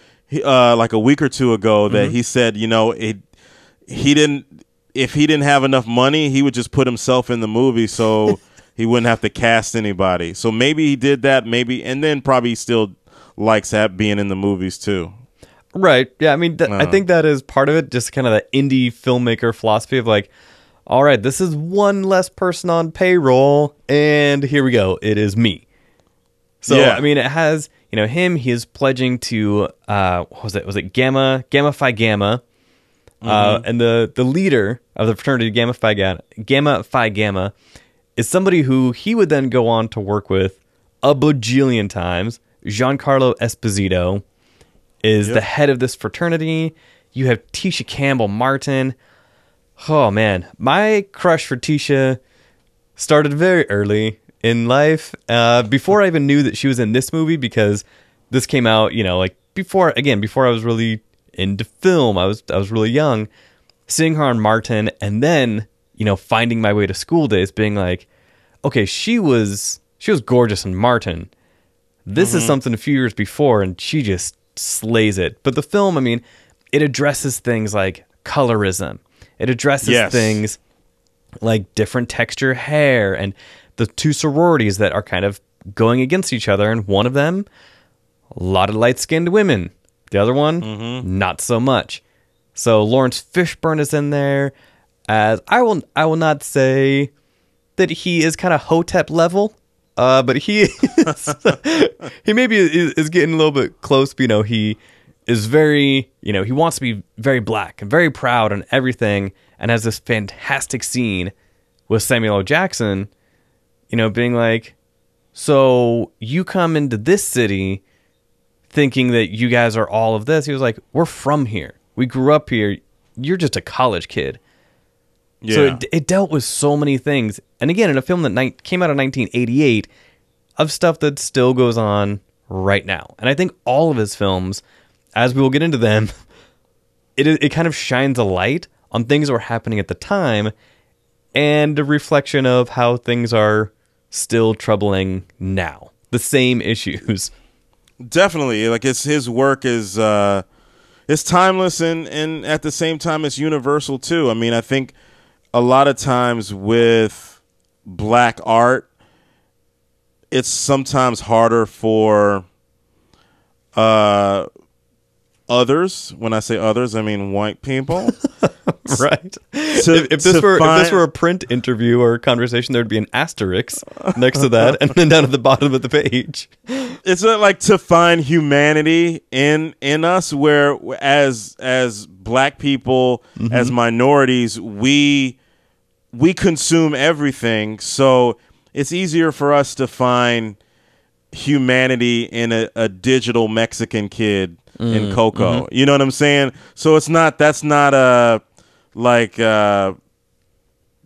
uh, like a week or two ago, that Mm-hmm. he said, you know, it he didn't if he didn't have enough money, he would just put himself in the movie, so he wouldn't have to cast anybody. So maybe he did that, maybe, and then probably still likes that being in the movies too. Right. Yeah. I mean, th- I Uh. think that is part of it. Just kind of the indie filmmaker philosophy of like, all right, this is one less person on payroll, and here we go. It is me. So Yeah. I mean, it has you know him. He is pledging to uh, what was it? Was it Gamma Gamma Phi Gamma? Uh, and the the leader of the fraternity Gamma Phi Gamma, Gamma Phi Gamma is somebody who he would then go on to work with a bajillion times. Giancarlo Esposito is the head of this fraternity. You have Tisha Campbell Martin. Oh man, my crush for Tisha started very early in life. Uh, before I even knew that she was in this movie, because this came out, you know, like before again, before I was really into film. I was I was really young. Seeing her on Martin, and then you know finding my way to school daze, being like, okay, she was she was gorgeous in Martin. This is something a few years before, and she just slays it. But the film, I mean, it addresses things like colorism. It addresses Yes. things like different texture hair and the two sororities that are kind of going against each other. And one of them, a lot of light skinned women. The other one, not so much. So Laurence Fishburne is in there. As I will, I will not say that he is kind of Hotep level, uh, but he is, he maybe is, is getting a little bit close. But, you know, he is very, you know, he wants to be very black and very proud and everything, and has this fantastic scene with Samuel L. Jackson, you know, being like, "So you come into this city thinking that you guys are all of this?" He was like, "We're from here. We grew up here. You're just a college kid." Yeah. So it, it dealt with so many things. And again, in a film that ni- came out in 1988, of stuff that still goes on right now. And I think all of his films, as we will get into them, it it kind of shines a light on things that were happening at the time and a reflection of how things are still troubling now. The same issues. Definitely, like it's his work is uh, it's timeless and and at the same time it's universal too. I mean, I think a lot of times with black art, it's sometimes harder for uh, others. When I say others, I mean white people. right. To- if, if this were if this were a print interview or a conversation, there'd be an asterisk next to that, and then down at the bottom of the page. it's like to find humanity in in us where as as black people mm-hmm. as minorities we we consume everything so it's easier for us to find humanity in a, a digital mexican kid in coco you know what i'm saying so it's not that's not a like uh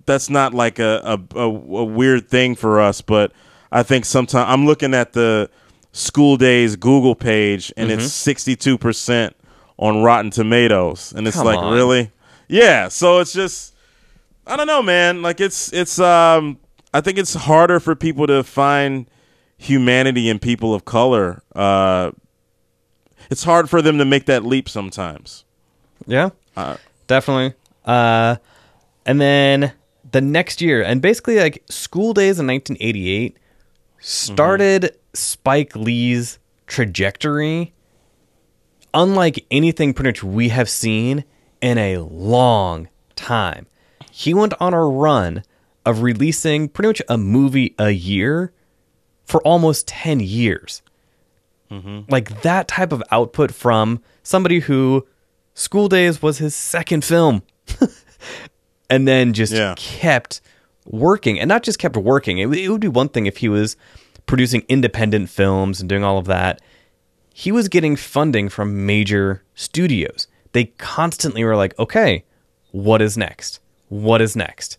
that's not like a, a, a, weird thing for us, but I think sometimes I'm looking at the school daze Google page and it's 62% on Rotten Tomatoes. And it's Come like, on. really? Yeah. So it's just, I don't know, man. Like it's, it's, um, I think it's harder for people to find humanity in people of color. Uh, it's hard for them to make that leap sometimes. Yeah, Uh, definitely. Uh, and then the next year, and basically like School Daze in 1988 started Spike Lee's trajectory, unlike anything pretty much we have seen in a long time. He went on a run of releasing pretty much a movie a year for almost 10 years. Mm-hmm. Like that type of output from somebody who School Daze was his second film and then just Yeah. kept working and not just kept working. It, it would be one thing if he was producing independent films and doing all of that. He was getting funding from major studios. They constantly were like, okay, what is next? What is next?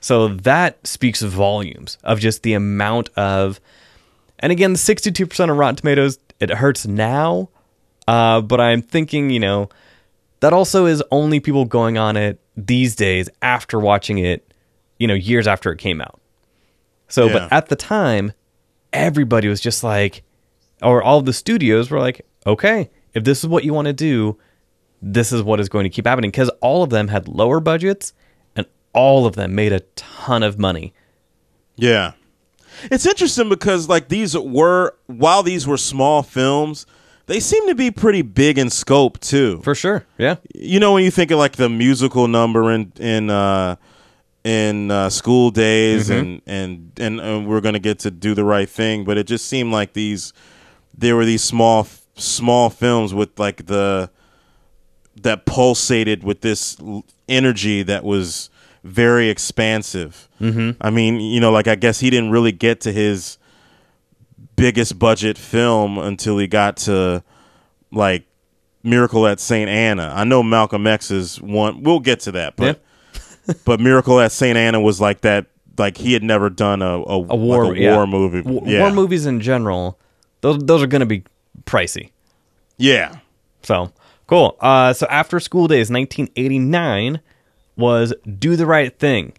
So that speaks volumes of just the amount of, and again, 62% of Rotten Tomatoes, it hurts now. Uh, but I'm thinking, you know, that also is only people going on it these days after watching it, you know, years after it came out. So, Yeah. but at the time, everybody was just like, or all the studios were like, okay, if this is what you want to do, this is what is going to keep happening. Because all of them had lower budgets and all of them made a ton of money. Yeah. It's interesting because like these were while these were small films, they seem to be pretty big in scope too. For sure. Yeah. you know when you think of like the musical number in in uh in uh, school daze and, and and and we're gonna get to do the right thing, but it just seemed like these there were these small small films with like the that pulsated with this l- energy that was very expansive. Mm-hmm. I mean, you know, like I guess he didn't really get to his biggest budget film until he got to like Miracle at St. Anna. I know Malcolm X is one. We'll get to that, but but Miracle at St. Anna was like that. Like he had never done a a, A war, like a yeah. war movie. W- yeah. War movies in general, those, those are going to be pricey. Yeah. So cool. Uh, so after school daze, 1989 was Do the Right Thing.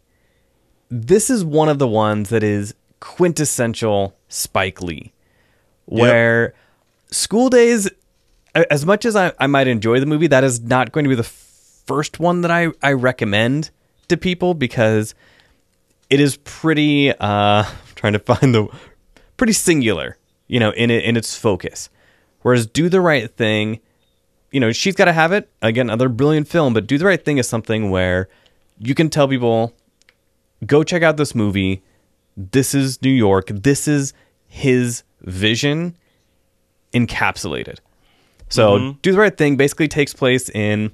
This is one of the ones that is quintessential Spike Lee, where school daze, as much as I, I might enjoy the movie, that is not going to be the first one that I, I recommend to people because it is pretty uh trying to find the pretty singular, you know, in it in its focus. Whereas Do the Right Thing, you know, she's got to have it. Again, another brilliant film, but Do the Right Thing is something where you can tell people, go check out this movie. This is New York. This is his vision encapsulated. So, Do the Right Thing basically takes place in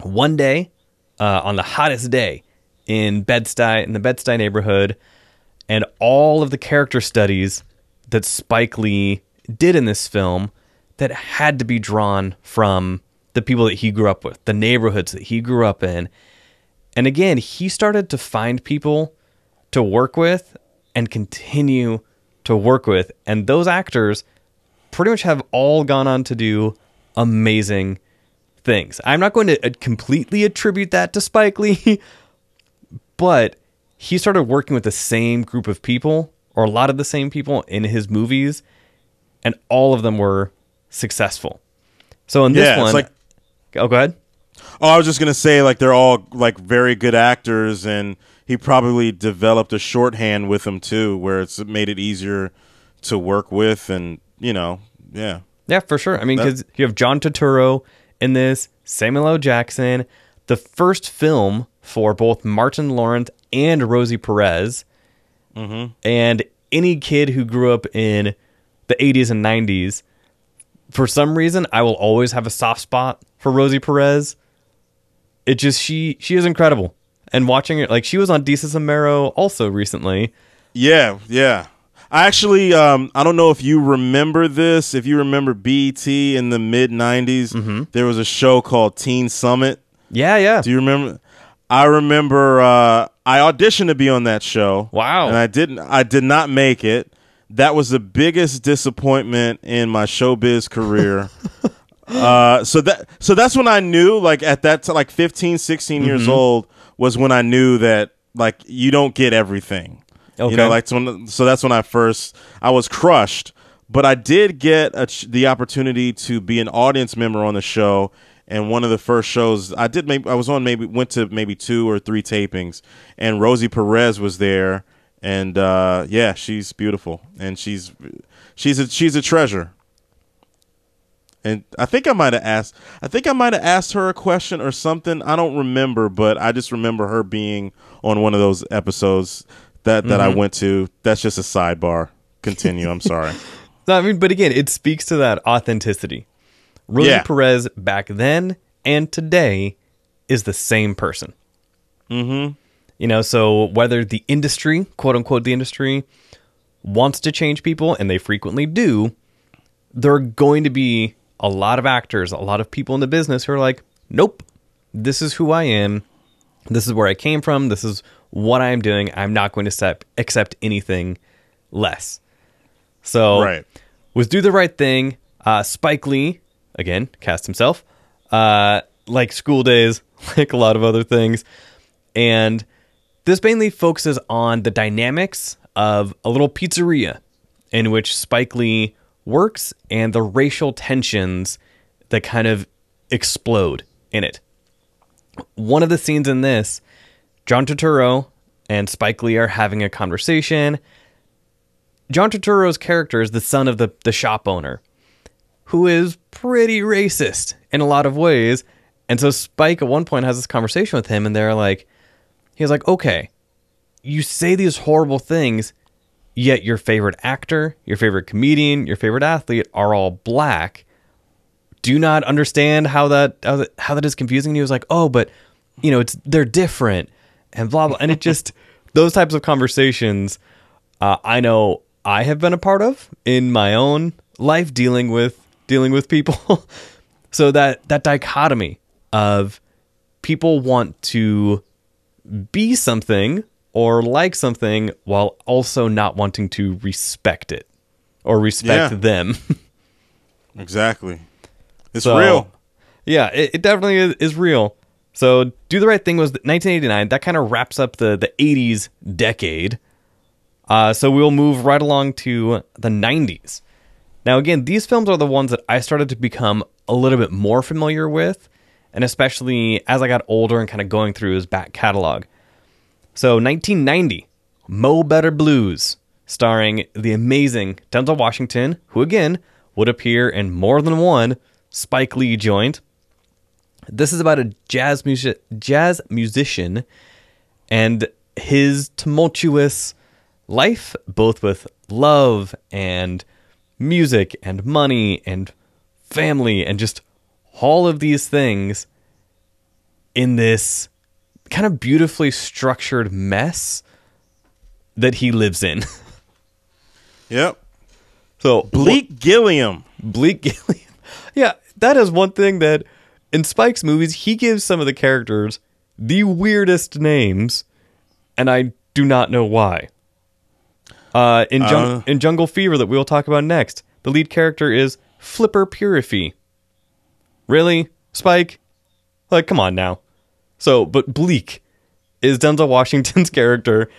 one day, uh, on the hottest day in Bed-Stuy, in the Bed-Stuy neighborhood, and all of the character studies that Spike Lee did in this film that had to be drawn from the people that he grew up with, the neighborhoods that he grew up in. And again, he started to find people to work with and continue to work with. And those actors pretty much have all gone on to do amazing things. I'm not going to uh, completely attribute that to Spike Lee, but he started working with the same group of people or a lot of the same people in his movies and all of them were successful. So in this Yeah, it's one, like- oh, go ahead. Oh, I was just gonna say like they're all like very good actors, and he probably developed a shorthand with them too, where it's made it easier to work with, and you know, yeah, Yeah, for sure. I mean, because you have John Turturro in this, Samuel L. Jackson, the first film for both Martin Lawrence and Rosie Perez. Mm-hmm. And any kid who grew up in the 80s and 90s, for some reason, I will always have a soft spot for Rosie Perez. It just, she, she is incredible. And watching it, like, she was on Desus and Mero also recently. Yeah, yeah. I actually, um, I don't know if you remember this. If you remember BET in the mid '90s, there was a show called Teen Summit. Yeah, yeah. Do you remember? I remember uh, I auditioned to be on that show. Wow. And I didn't. I did not make it. That was the biggest disappointment in my showbiz career. uh, so that so that's when I knew, like at that t- like 15, 16 years Mm-hmm. old, was when I knew that like you don't get everything. Okay. You know, like so, when, so that's when I first I was crushed. But I did get a, ch- the opportunity to be an audience member on the show, and one of the first shows I did, maybe I was on, maybe went to maybe two or three tapings, and Rosie Perez was there, and uh, yeah, she's beautiful, and she's she's a she's a treasure. And I think I might have asked. I think I might have asked her a question or something. I don't remember, but I just remember her being on one of those episodes that that I went to. That's just a sidebar. Continue. I'm sorry. No, I mean, but again, it speaks to that authenticity. Rosie Yeah. Perez back then and today is the same person. Mm-hmm. You know, so whether the industry, quote unquote, the industry, wants to change people, and they frequently do, there are going to be a lot of actors, a lot of people in the business who are like, nope, this is who I am. This is where I came from. This is what I'm doing. I'm not going to accept, accept anything less. So, Right. with Do the Right Thing, uh, Spike Lee, again, cast himself, uh, like School Daze, like a lot of other things. And this mainly focuses on the dynamics of a little pizzeria in which Spike Lee works and the racial tensions that kind of explode in it. One of the scenes in this, John Turturro and Spike Lee are having a conversation. John Turturro's character is the son of the, the shop owner, who is pretty racist in a lot of ways. And so Spike at one point has this conversation with him, and they're like, he's like, okay, you say these horrible things, yet your favorite actor, your favorite comedian, your favorite athlete are all black. Do you not understand how that how that, how that is confusing? And he was like, oh, but you know, it's they're different and blah blah. And it just those types of conversations, uh, I know I have been a part of in my own life dealing with dealing with people. so that that dichotomy of people want to be something or like something while also not wanting to respect it or respect Yeah. them. exactly. It's So, real. Yeah, it, it definitely is, is real. So, Do the Right Thing was 1989. That kind of wraps up the, the 80s decade. Uh, so, we'll move right along to the 90s. Now, again, these films are the ones that I started to become a little bit more familiar with, and especially as I got older and kind of going through his back catalog. So, 1990, Mo Better Blues, starring the amazing Denzel Washington, who again would appear in more than one Spike Lee joint. This is about a jazz music jazz musician and his tumultuous life, both with love and music and money and family and just all of these things in this kind of beautifully structured mess that he lives in. Yep. So Bleek Gilliam. Bleek Gilliam. Yeah, that is one thing that in Spike's movies, he gives some of the characters the weirdest names, and I do not know why. Uh, in, Jung- Uh. in Jungle Fever, that we will talk about next, the lead character is Flipper Purify. Really? Spike? Like, come on now. So, but Bleek is Denzel Washington's character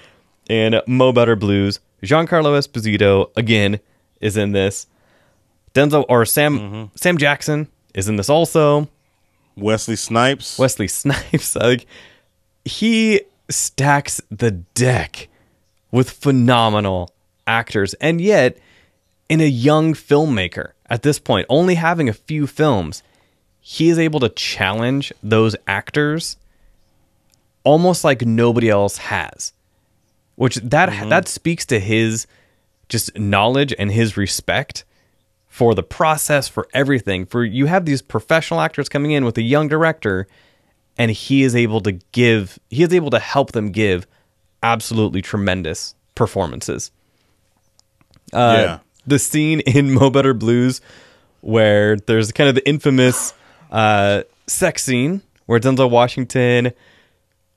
in Mo Better Blues. Giancarlo Esposito, again, is in this. Denzel or Sam mm-hmm. Sam Jackson is in this also. Wesley Snipes. Wesley Snipes, like he stacks the deck with phenomenal actors, and yet in a young filmmaker at this point, only having a few films, he is able to challenge those actors almost like nobody else has. Which that that speaks to his just knowledge and his respect for the process, for everything. For you have these professional actors coming in with a young director, and he is able to give, he is able to help them give absolutely tremendous performances. Uh, yeah. The scene in Mo Better Blues where there's kind of the infamous uh, sex scene where Denzel Washington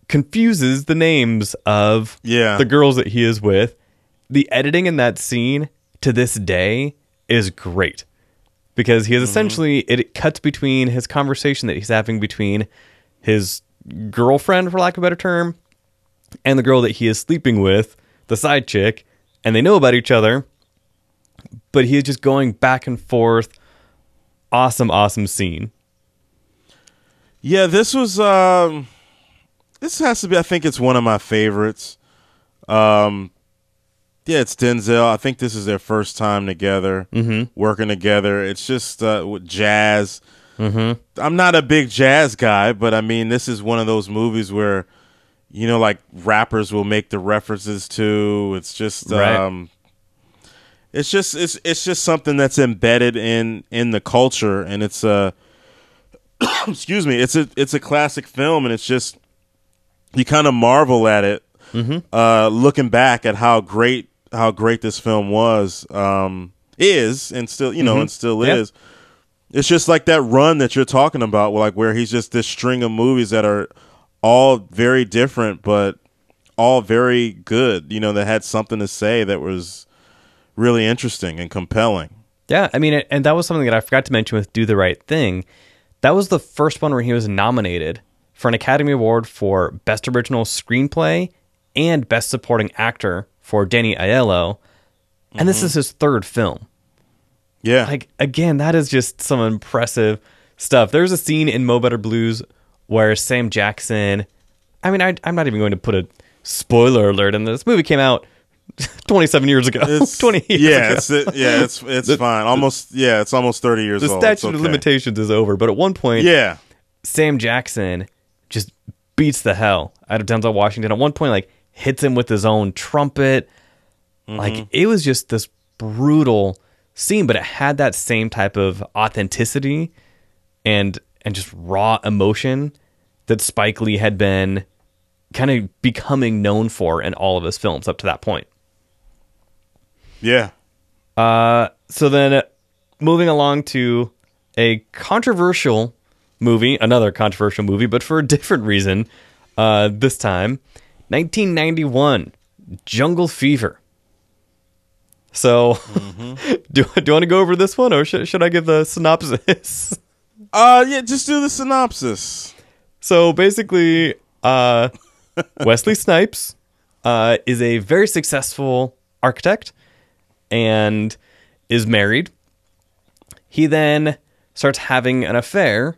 confuses the names of Yeah. the girls that he is with. The editing in that scene to this day is great because he is essentially it cuts between his conversation that he's having between his girlfriend, for lack of a better term, and the girl that he is sleeping with, the side chick, and they know about each other. But he is just going back and forth. Awesome, awesome scene. Yeah, this was um this has to be I think it's one of my favorites. Um yeah, it's Denzel. I think this is their first time together, mm-hmm. working together. It's just uh, with jazz. Mm-hmm. I'm not a big jazz guy, but I mean, this is one of those movies where, you know, like rappers will make the references to. It's just, Right. um, it's just, it's it's just something that's embedded in in the culture, and it's a, excuse me, it's a it's a classic film, and it's just you kind of marvel at it, uh, looking back at how great how great this film was, um, is, and still you know, and still is. It's just like that run that you're talking about, like where he's just this string of movies that are all very different, but all very good. You know, that had something to say that was really interesting and compelling. Yeah, I mean, and that was something that I forgot to mention with Do the Right Thing. That was the first one where he was nominated for an Academy Award for Best Original Screenplay and Best Supporting Actor for Danny Aiello. And this mm-hmm. is his third film. Yeah, Like, again, that is just some impressive stuff. There's a scene in Mo Better Blues where Sam Jackson, I mean, I, I'm not even going to put a spoiler alert in. This movie came out 27 years ago. It's, 20 years yeah, ago. it's it, yeah, it's it's fine. Almost yeah, it's almost thirty years the old. statute It's of limitations is over. But at one point, Yeah, Sam Jackson just beats the hell out of Denzel Washington. At one point, like hits him with his own trumpet. Mm-hmm. Like it was just this brutal scene, but it had that same type of authenticity and and just raw emotion that Spike Lee had been kind of becoming known for in all of his films up to that point. Yeah. So then, uh, moving along to a controversial movie, another controversial movie, but for a different reason. Uh, this time, 1991, Jungle Fever. So, do, do you want to go over this one, or should, should I give the synopsis? Uh, yeah. Just do the synopsis. So basically, uh, Wesley Snipes uh, is a very successful architect and is married. He then starts having an affair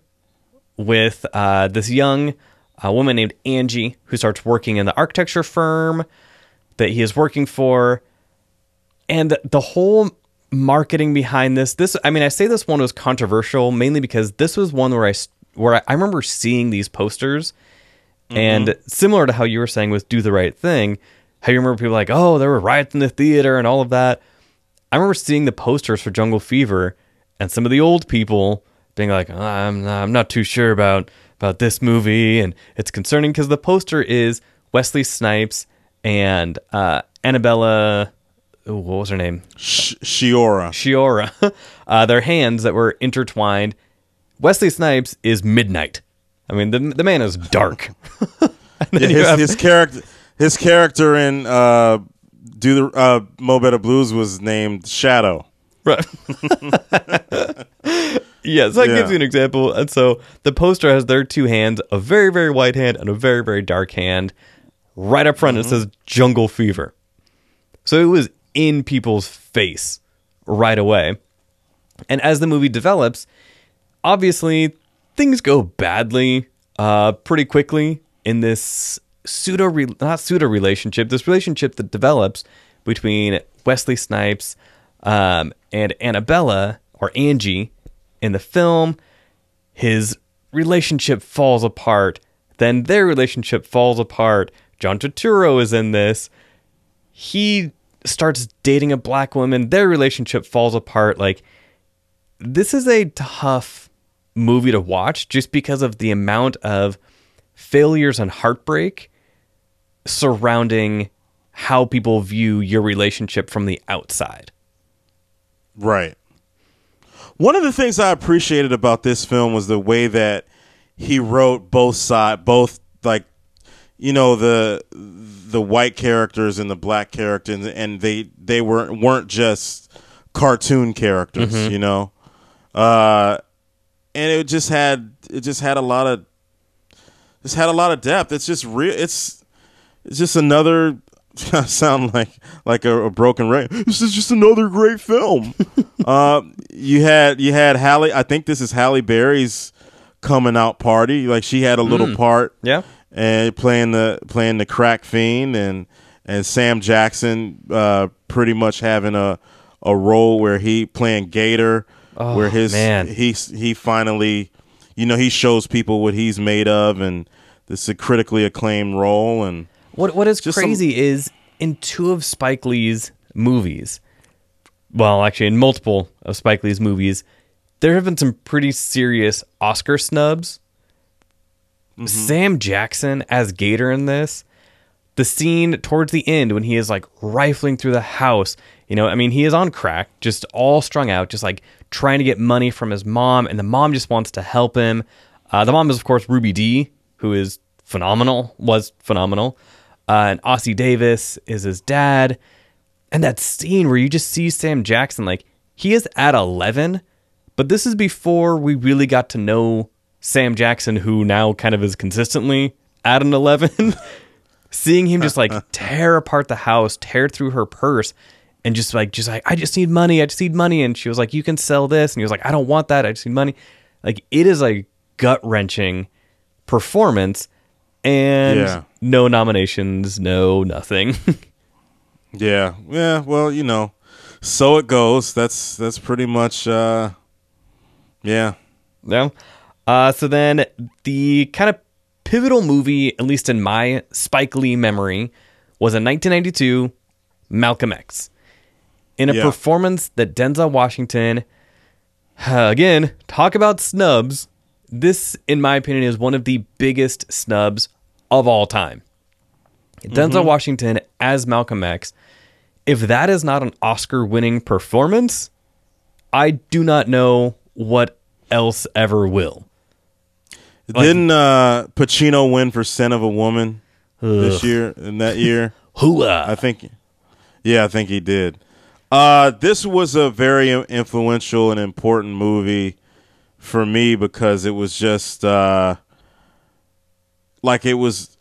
with uh, this young uh, woman named Angie, who starts working in the architecture firm that he is working for. And the whole marketing behind this, this I mean, I say this one was controversial mainly because this was one where I where I, I remember seeing these posters, and similar to how you were saying with "Do the Right Thing," how you remember people like, oh, there were riots in the theater and all of that. I remember seeing the posters for Jungle Fever, and some of the old people being like, "Oh, I'm not, I'm not too sure about about this movie, and it's concerning because the poster is Wesley Snipes and uh, Annabella. ooh, what was her name? Sh- Sciorra. Sciorra. Uh, their hands that were intertwined. Wesley Snipes is midnight. I mean, the the man is dark. Yeah, his, have- his character, his character in uh, do the uh, Mo Better Blues was named Shadow. Right. yeah, so that Yeah. gives you an example. And so the poster has their two hands, a very, very white hand and a very, very dark hand. Right up front, it says Jungle Fever. So it was in people's face right away. And as the movie develops, obviously things go badly uh, pretty quickly in this pseudo not pseudo relationship this relationship that develops between Wesley Snipes um, and Annabella or Angie in the film, his relationship falls apart. Then their relationship falls apart. John Turturro is in this. He starts dating a black woman. Their relationship falls apart. Like, this is a tough movie to watch just because of the amount of failures and heartbreak surrounding how people view your relationship from the outside. Right. One of the things I appreciated about this film was the way that he wrote both side, both like you know the the white characters and the black characters, and they they weren't weren't just cartoon characters, you know. Uh, and it just had it just had a lot of just had a lot of depth. It's just real. It's it's just another. I sound like like a, a broken record. This is just another great film. uh, you had you had Halle. I think this is Halle Berry's coming out party. Like she had a little part Yeah. and playing the playing the crack fiend and and Sam Jackson uh, pretty much having a a role where he playing Gator, where his man. he he finally, you know, he shows people what he's made of, and this is a critically acclaimed role, and What what is Just some- crazy is in two of Spike Lee's movies, well, actually in multiple of Spike Lee's movies, there have been some pretty serious Oscar snubs. Sam Jackson as Gator in this, the scene towards the end when he is like rifling through the house, you know, I mean, he is on crack, just all strung out, just like trying to get money from his mom, and the mom just wants to help him. Uh, the mom is, of course, Ruby Dee, who is phenomenal, was phenomenal. Uh, and Ossie Davis is his dad. And that scene where you just see Sam Jackson, like, he is at 11, but this is before we really got to know Sam Jackson, who now kind of is consistently at an 11. Seeing him just like tear apart the house, tear through her purse, and just like, just like, I just need money. I just need money. And she was like, You can sell this. And he was like, I don't want that. I just need money. Like, it is a gut wrenching performance and Yeah. no nominations, no nothing. yeah, yeah. Well, you know, so it goes. That's that's pretty much, uh, yeah. No. Uh, so then the kind of pivotal movie, at least in my Spike Lee memory, was in 1992, Malcolm X. In a Yeah. performance that Denzel Washington, again, talk about snubs. This, in my opinion, is one of the biggest snubs of all time. Denzel Washington as Malcolm X. If that is not an Oscar winning performance, I do not know what else ever will. Didn't uh, Pacino win for Scent of a Woman this year? In that year, Hooah. I think. Yeah, I think he did. Uh, this was a very influential and important movie for me because it was just uh, like it was.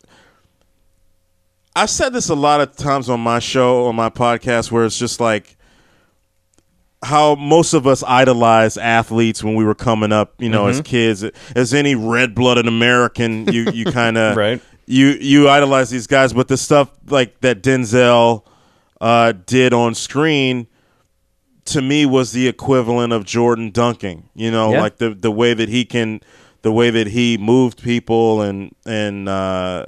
I've said this a lot of times on my show, on my podcast, where it's just like how most of us idolize athletes when we were coming up, you know, as kids. As any red-blooded American, you you kind of Right. you you idolize these guys, but the stuff like that Denzel uh, did on screen to me was the equivalent of Jordan dunking. You know, Yeah. like the the way that he can, the way that he moved people, and and uh,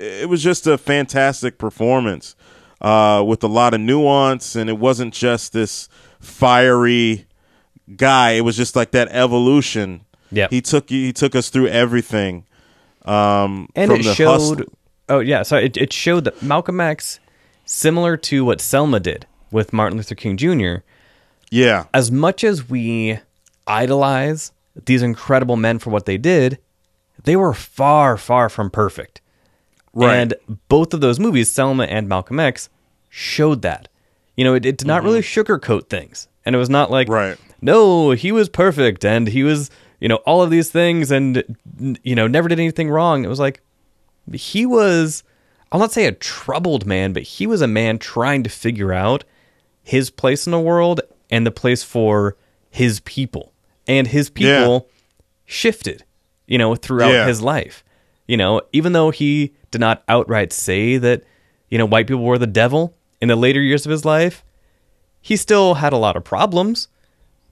it was just a fantastic performance uh, with a lot of nuance, and it wasn't just this fiery guy. It was just like that evolution. yeah he took he took us through everything. Um, and from it the showed hustle- oh yeah sorry it, it showed that malcolm x similar to what selma did with martin luther king jr yeah, as much as we idolize these incredible men for what they did they were far far from perfect Right. and both of those movies selma and malcolm x showed that you know it, it did not really sugarcoat things and it was not like Mm-hmm. Right. no he was perfect and he was you know all of these things and you know never did anything wrong it was like he was I'll not say a troubled man, but he was a man trying to figure out his place in the world and the place for his people. And his people shifted, you know, throughout Yeah. his life. You know, even though he did not outright say that, you know, white people were the devil in the later years of his life, he still had a lot of problems.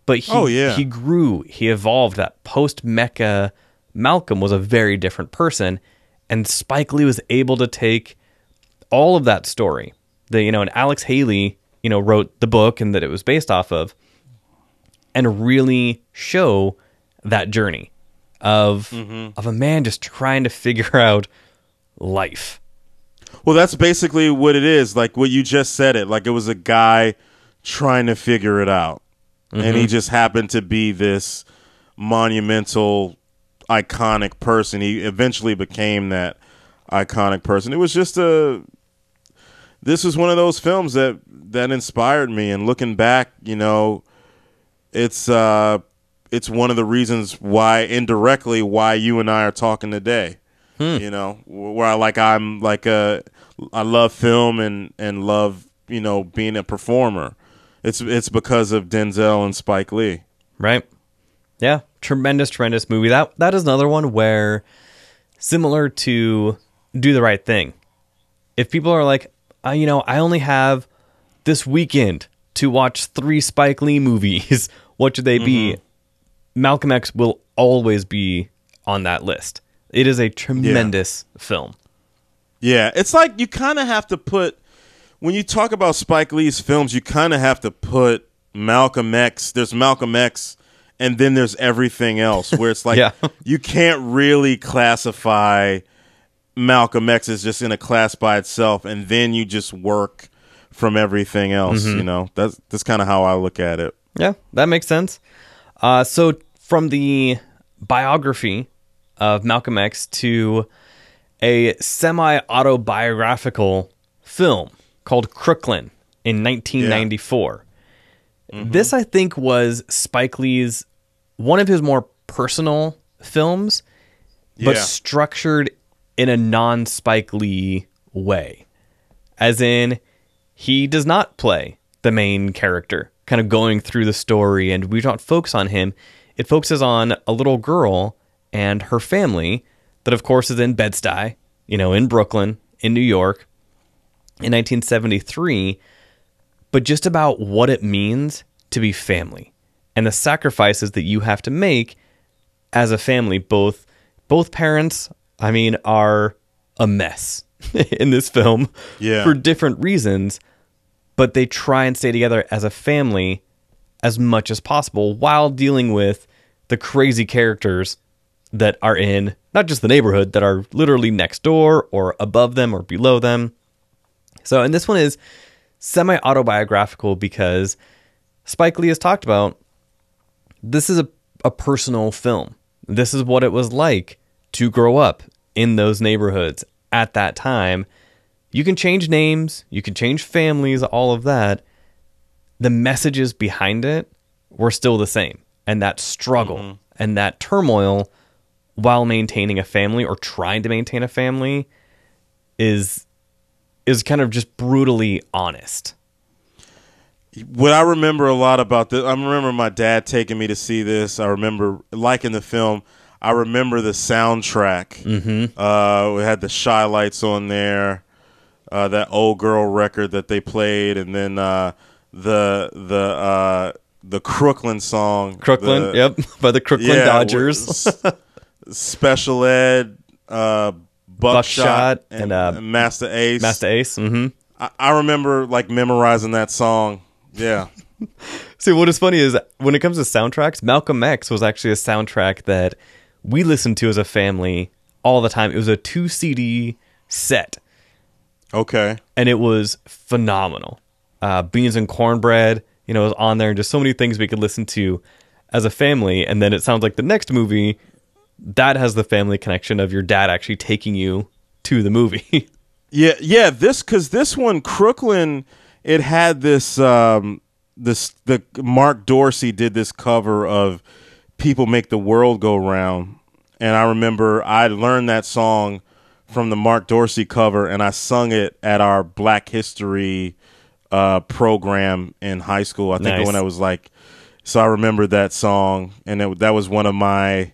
But he, Oh, yeah. he grew, he evolved. That post Mecca Malcolm was a very different person. And Spike Lee was able to take all of that story. The you know, and Alex Haley, you know, wrote the book and that it was based off of, and really show that journey of mm-hmm. of a man just trying to figure out life. Well, that's basically what it is. Like what you just said it. Like it was a guy trying to figure it out. And he mm-hmm. just happened to be this monumental, iconic person. He eventually became that iconic person. It was just a. This was one of those films that that inspired me. And looking back, you know, it's uh, it's one of the reasons why indirectly why you and I are talking today. You know, where I like I'm like a I love film and and love you know being a performer. It's it's because of Denzel and Spike Lee. Right? Yeah, tremendous, tremendous movie. That that is another one where, similar to Do the Right Thing, if people are like, uh, you know, I only have this weekend to watch three Spike Lee movies, what should they be? Mm-hmm. Malcolm X will always be on that list. It is a tremendous film. Yeah, it's like you kind of have to put when you talk about Spike Lee's films, you kind of have to put Malcolm X. There's Malcolm X, and then there's everything else. Where it's like Yeah. you can't really classify Malcolm X as just in a class by itself, and then you just work from everything else. Mm-hmm. You know, that's that's kind of how I look at it. Yeah, that makes sense. Uh, so, from the biography of Malcolm X to a semi autobiographical film called Crooklyn in 1994. This, I think, was Spike Lee's one of his more personal films, but Yeah. structured in a non Spike Lee way. As in, he does not play the main character, kind of going through the story, and we don't focus on him. It focuses on a little girl and her family that, of course, is in Bed-Stuy, you know, in Brooklyn, in New York, in 1973, but just about what it means to be family and the sacrifices that you have to make as a family. Both both parents, I mean, are a mess in this film Yeah. for different reasons, but they try and stay together as a family as much as possible while dealing with the crazy characters that are in not just the neighborhood that are literally next door or above them or below them. So, and this one is semi autobiographical because Spike Lee has talked about this is a, a personal film. This is what it was like to grow up in those neighborhoods at that time. You can change names, you can change families, all of that. The messages behind it were still the same. And that struggle and that turmoil while maintaining a family or trying to maintain a family is is kind of just brutally honest. what I remember a lot about this, I remember my dad taking me to see this. I remember liking the film. I remember the soundtrack. Mm-hmm. Uh, we had the Chi-Lites on there, uh, that old girl record that they played, and then uh, the the uh, the Crooklyn song. Crooklyn, the- yep, by the Crooklyn yeah, Dodgers. Special Ed, uh, buckshot, Buckshot and, uh, Masta Ace. Masta Ace. hmm I, I remember like memorizing that song. Yeah. See, what is funny is when it comes to soundtracks, Malcolm X was actually a soundtrack that we listened to as a family all the time. It was a two CD set, Okay. and it was phenomenal. Uh, Beans and cornbread, you know, was on there, and just so many things we could listen to as a family. And then it sounds like the next movie that has the family connection of your dad actually taking you to the movie. Yeah, yeah. This because this one Crooklyn, it had this um this the Marc Dorsey did this cover of "People Make the World Go Round," and I remember I learned that song from the Marc Dorsey cover, and I sung it at our Black History uh, program in high school. I think Nice. when I was like, so I remember that song, and it, that was one of my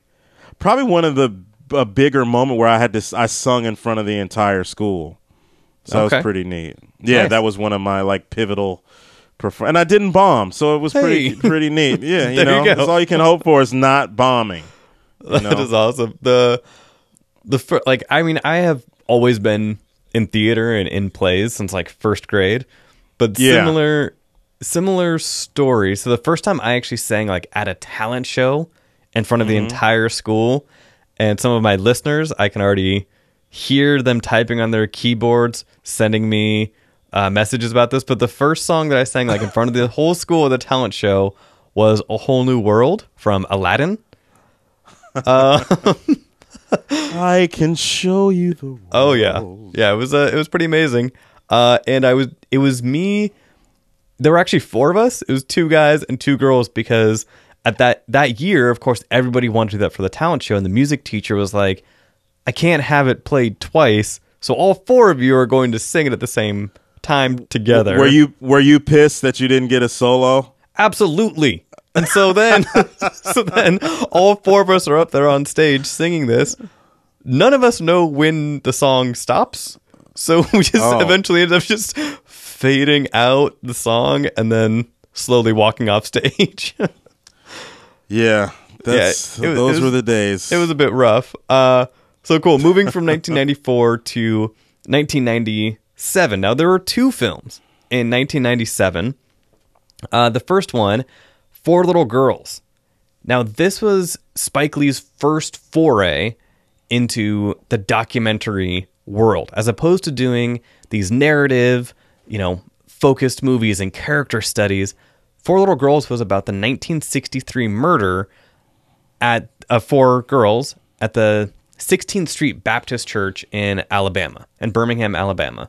probably one of the a bigger moment where I had to I sung in front of the entire school. So that was pretty neat. Yeah, Nice. that was one of my like pivotal perform, and I didn't bomb, so it was pretty Hey. pretty neat. Yeah, you know, you that's all you can hope for is not bombing. You know? is awesome. The the fir- like I mean I have always been in theater and in plays since like first grade, but Yeah. similar similar story. So the first time I actually sang like at a talent show in front of Mm-hmm. the entire school, and some of my listeners, I can already hear them typing on their keyboards, sending me uh, messages about this. But the first song that I sang like in front of the whole school at the talent show was "A Whole New World" from Aladdin. I can show you the. Oh yeah, yeah. It was uh, it was pretty amazing. Uh, and I was it was me. There were actually four of us. It was two guys and two girls because at that that year, of course, everybody wanted to do that for the talent show, and the music teacher was like, "I can't have it played twice, so all four of you are going to sing it at the same time together." Were you were you pissed that you didn't get a solo? Absolutely. And so then, so then, all four of us are up there on stage singing this. None of us know when the song stops, so we just Oh. eventually end up just fading out the song and then slowly walking off stage. Yeah, that's was- those was- were the days. it was a bit rough. Uh, so cool. Moving from 1994 to 1997. Now there were two films in 1997. Uh, the first one, Four Little Girls. Now this was Spike Lee's first foray into the documentary world, as opposed to doing these narrative, you know, focused movies and character studies. Four Little Girls was about the 1963 murder at uh, four girls at the 16th Street Baptist Church in Alabama, in Birmingham, Alabama.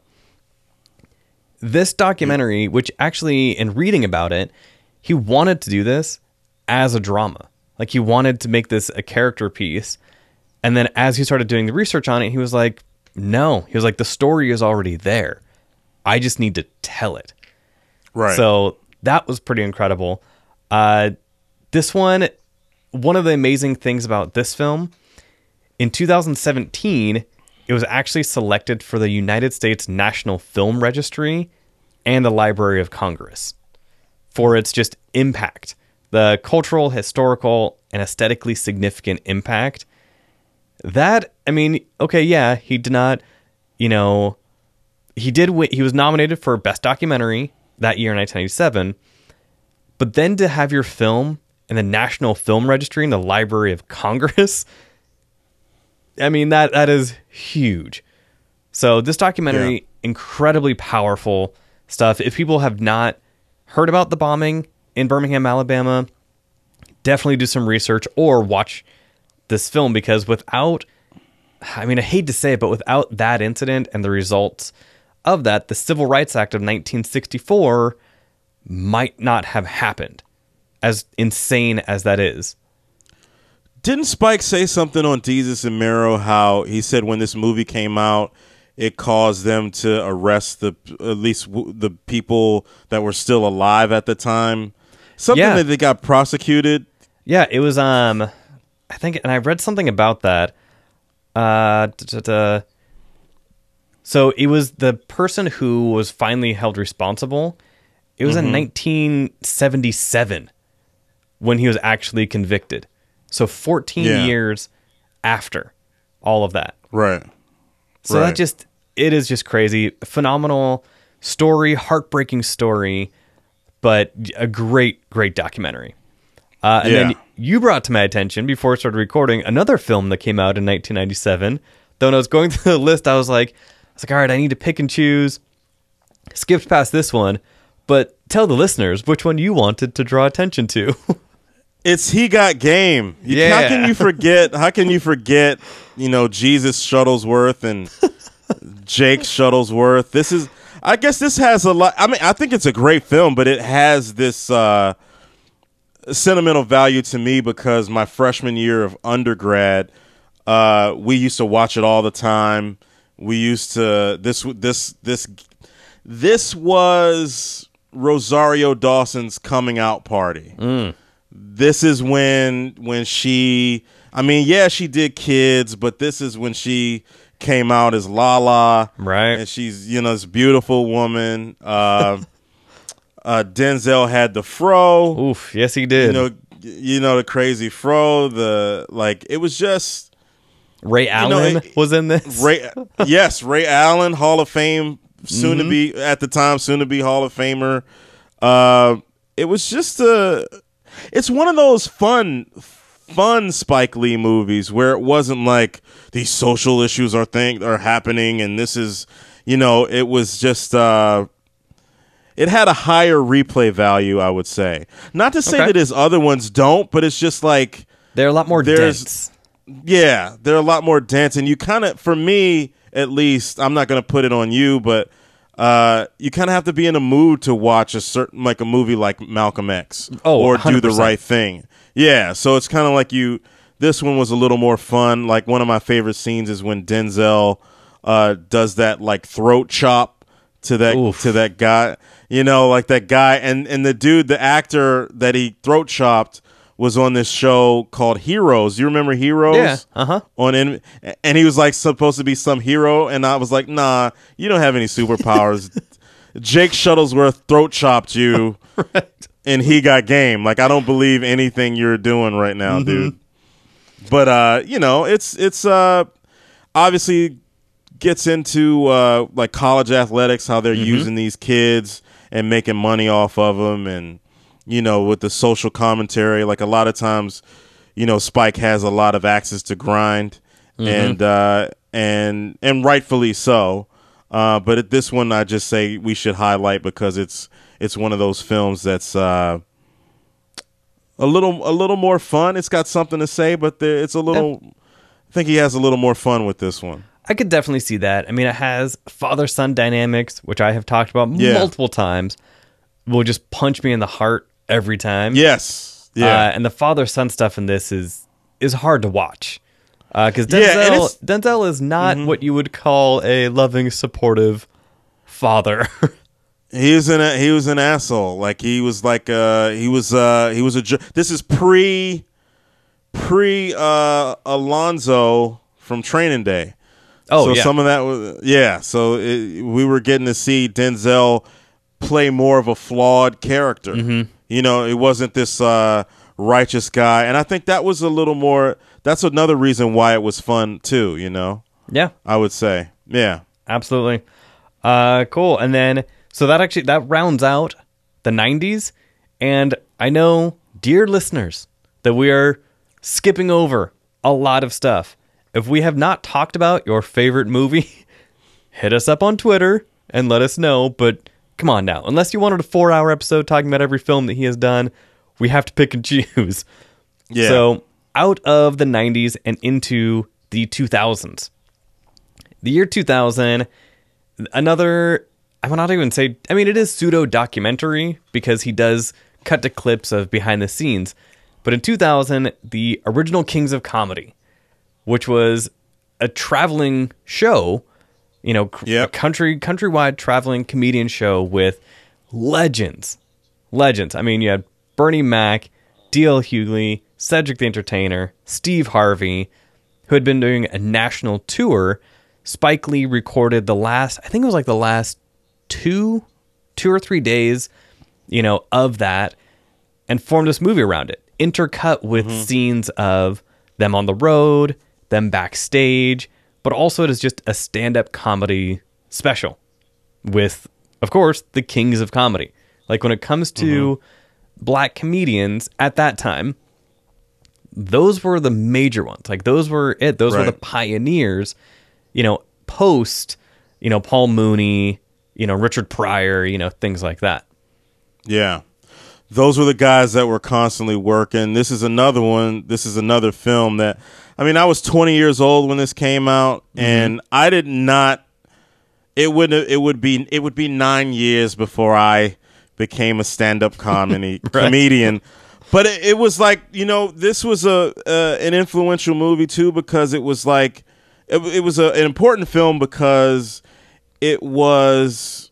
This documentary, which actually, in reading about it, he wanted to do this as a drama. Like he wanted to make this a character piece. And then as he started doing the research on it, he was like, no. He was like, the story is already there. I just need to tell it. right. So that was pretty incredible. Uh, this one, one of the amazing things about this film, in 2017, it was actually selected for the United States National Film Registry and the Library of Congress for its just impact, the cultural, historical, and aesthetically significant impact. That, I mean, okay, yeah, he did not, you know, he did win, he was nominated for best documentary that year in 1997 but then to have your film in the national film registry in the library of congress i mean that that is huge so this documentary Yeah. incredibly powerful stuff if people have not heard about the bombing in birmingham alabama definitely do some research or watch this film because without I mean I hate to say it but without that incident and the results of that the Civil Rights Act of 1964 might not have happened as insane as that is. Didn't Spike say something on Desus and Mero how he said when this movie came out, it caused them to arrest the at least w- the people that were still alive at the time. Something Yeah. that they got prosecuted. Yeah, it was um I think and I read something about that. Uh da, da, da. so it was the person who was finally held responsible. It was in 1977 when he was actually convicted. So 14 Yeah. years after all of that. Right. So Right. that just it is just crazy. Phenomenal story, heartbreaking story, but a great, great documentary. Uh, and then you brought to my attention before I started recording another film that came out in 1997. Though when I was going through the list, I was like, I was like, all right, I need to pick and choose. Skipped past this one, but tell the listeners which one you wanted to draw attention to. It's he got game. You- Yeah. How can you forget? How can you forget? You know Jesus Shuttlesworth and Jake Shuttlesworth. This is. I guess this has a lot. I mean, I think it's a great film, but it has this uh, sentimental value to me because my freshman year of undergrad, uh, we used to watch it all the time. We used to this this this this was Rosario Dawson's coming out party this is when when she I mean, yeah, she did kids, but this is when she came out as Lala. Right. And she's, you know, this beautiful woman. Uh, Uh, Denzel had the fro. Oof, yes, he did. You know, you know the crazy fro. The like, it was just Ray Allen it- was in this. Ray. yes, Ray Allen, Hall of Fame, soon Mm-hmm. to be at the time, soon to be Hall of Famer. Uh, it was just a. It's one of those fun, fun Spike Lee movies where it wasn't like these social issues are thing are happening, and this is, you know, it was just. uh it had a higher replay value, I would say. Not to say Okay. that his other ones don't, but it's just like They're a lot more There's- dense. yeah, they're a lot more dense, and you kind of, for me at least, I'm not going to put it on you, but uh, you kind of have to be in a mood to watch a certain, like a movie like Malcolm X, Oh, or do the right thing. Yeah, so it's kind of like you. This one was a little more fun. Like one of my favorite scenes is when Denzel uh, does that like throat chop to that Oof. to that guy. You know, like that guy, and and the dude, the actor that he throat chopped was on this show called Heroes. You remember Heroes? Yeah, uh-huh. On in, and he was like supposed to be some hero, and I was like, nah, you don't have any superpowers. Jake Shuttlesworth throat chopped you, and he got game. Like I don't believe anything you're doing right now, Mm-hmm. dude. But uh, you know, it's it's uh obviously gets into uh like college athletics, how they're using these kids and making money off of them, and you know, with the social commentary, like a lot of times, you know, Spike has a lot of access to grind, and uh, and and rightfully so. Uh, but at this one, I just say we should highlight because it's it's one of those films that's uh, a little a little more fun. It's got something to say, but there, it's a little. I think he has a little more fun with this one. I could definitely see that. I mean, it has father son dynamics, which I have talked about Yeah. multiple times. Will just punch me in the heart every time. Yes, yeah, Uh, and the father son stuff in this is is hard to watch because Denzel Yeah, Denzel is not what you would call a loving, supportive father. he was an he was an asshole. Like he was like uh he was uh he was a. This is pre pre uh Alonzo from Training Day. oh so yeah, some of that was yeah. So it, we were getting to see Denzel play more of a flawed character. Mm-hmm. You know, it wasn't this uh, righteous guy, and I think that was a little more. That's another reason why it was fun too. You know, yeah, I would say, yeah, absolutely. Uh, cool. And then so that actually that rounds out the '90s, and I know, dear listeners, that we are skipping over a lot of stuff. If we have not talked about your favorite movie, hit us up on Twitter and let us know. But come on now, unless you wanted a four-hour episode talking about every film that he has done, we have to pick and choose. yeah. So out of the 90s and into the 2000s. The year 2000, another, I will not even say, I mean, it is pseudo documentary because he does cut to clips of behind the scenes. But in 2000, the original Kings of Comedy, which was a traveling show, you know, Yep. a country countrywide traveling comedian show with legends, legends. I mean, you had Bernie Mac, D.L. Hughley, Cedric the Entertainer, Steve Harvey, who had been doing a national tour. Spike Lee recorded the last, I think it was like the last two, two or three days, you know, of that, and formed this movie around it, intercut with mm-hmm. scenes of them on the road, them backstage, but also it is just a stand-up comedy special with, of course, the kings of comedy. Like when it comes to mm-hmm. black comedians at that time, those were the major ones. Like those were it. Those were the pioneers. You know, post, you know, Paul Mooney, you know, Richard Pryor, you know, things like that. Yeah. Those were the guys that were constantly working. This is another one. This is another film that I mean, I was 20 years old when this came out and I did not it would it would be it would be 9 years before I became a stand-up comedy comedian. But it, it was like, you know, this was a uh, an influential movie too because it was like it, it was a, an important film because it was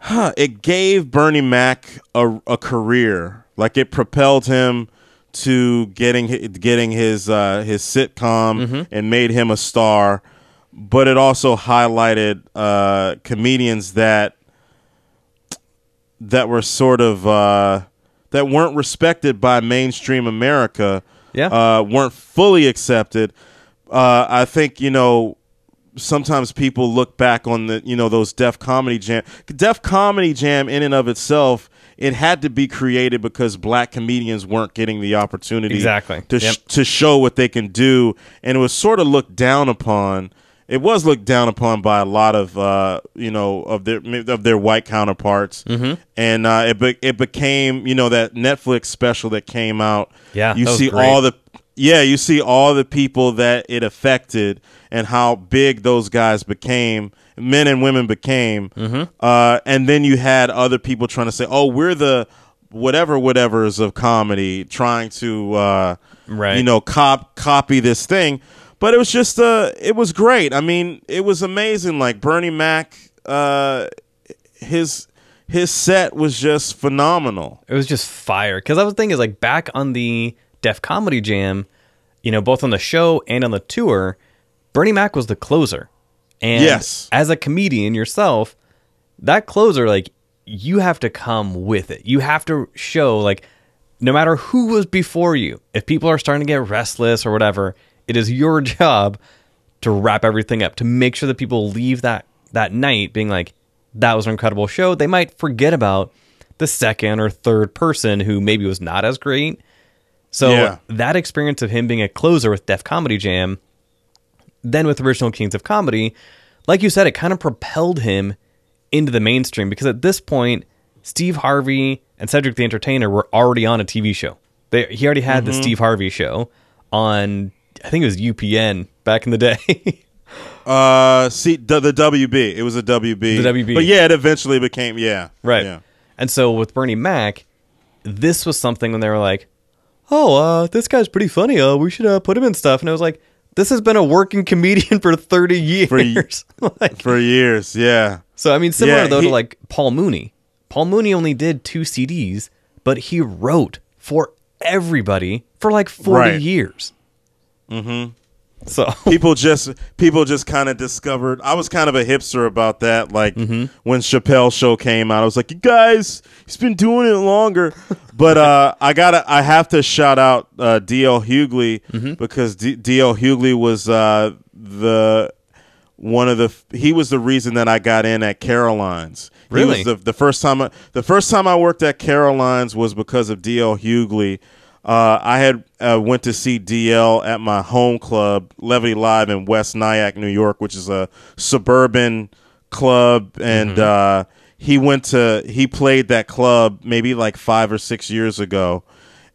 huh, it gave Bernie Mac a, a career. Like it propelled him to getting getting his uh, his sitcom and made him a star. But it also highlighted uh, comedians that that were sort of uh, that weren't respected by mainstream America. Yeah. uh, weren't fully accepted. Uh, I think you know sometimes people look back on the you know those Def Comedy Jam. Def Comedy Jam in and of itself, it had to be created because black comedians weren't getting the opportunity Exactly. to sh- to show what they can do, and it was sort of looked down upon. It was looked down upon by a lot of uh, you know of their of their white counterparts, Mm-hmm. and uh, it be- it became you know that Netflix special that came out. Yeah, you see all the yeah, you see all the people that it affected and how big those guys became, men and women became. Mm-hmm. Uh, and then you had other people trying to say, "Oh, we're the whatever whatevers of comedy," trying to uh, Right. you know cop copy this thing. But it was just uh, it was great. I mean, it was amazing. Like Bernie Mac, uh, his his set was just phenomenal. It was just fire. Because I was thinking, like, back on the Def Comedy Jam, you know, both on the show and on the tour, Bernie Mac was the closer. And Yes. as a comedian yourself, that closer, like, you have to come with it. You have to show, like, no matter who was before you, if people are starting to get restless or whatever, it is your job to wrap everything up, to make sure that people leave that that night being like, that was an incredible show. They might forget about the second or third person who maybe was not as great. So Yeah. that experience of him being a closer with Def Comedy Jam, then with original Kings of Comedy, like you said, it kind of propelled him into the mainstream because at this point, Steve Harvey and Cedric the Entertainer were already on a TV show. They, he already had the Steve Harvey show on, I think it was UPN back in the day. Uh, see the, the WB. It was a WB. The WB. But yeah, it eventually became yeah. Right. Yeah. And so with Bernie Mac, this was something when they were like, "Oh, uh, this guy's pretty funny. Uh, we should uh, put him in stuff." And I was like, "This has been a working comedian for thirty years." For, like, For years, yeah. so I mean, similar Yeah, though he- to like Paul Mooney. Paul Mooney only did two CDs, but he wrote for everybody for like forty Right. years. Mm-hmm. So People just people just kind of discovered. I was kind of a hipster about that. Like Mm-hmm. when Chappelle show came out, I was like, "You guys, he's been doing it longer." but uh, I gotta, I have to shout out uh, D.L. Hughley Mm-hmm. because D- D.L. Hughley was uh, the one of the he was the reason that I got in at Caroline's. Really? He was the, the first time I, the first time I worked at Caroline's was because of DL Hughley. Uh, I had uh, went to see DL at my home club, Levity Live in West Nyack, New York, which is a suburban club, and uh, he went to he played that club maybe like five or six years ago,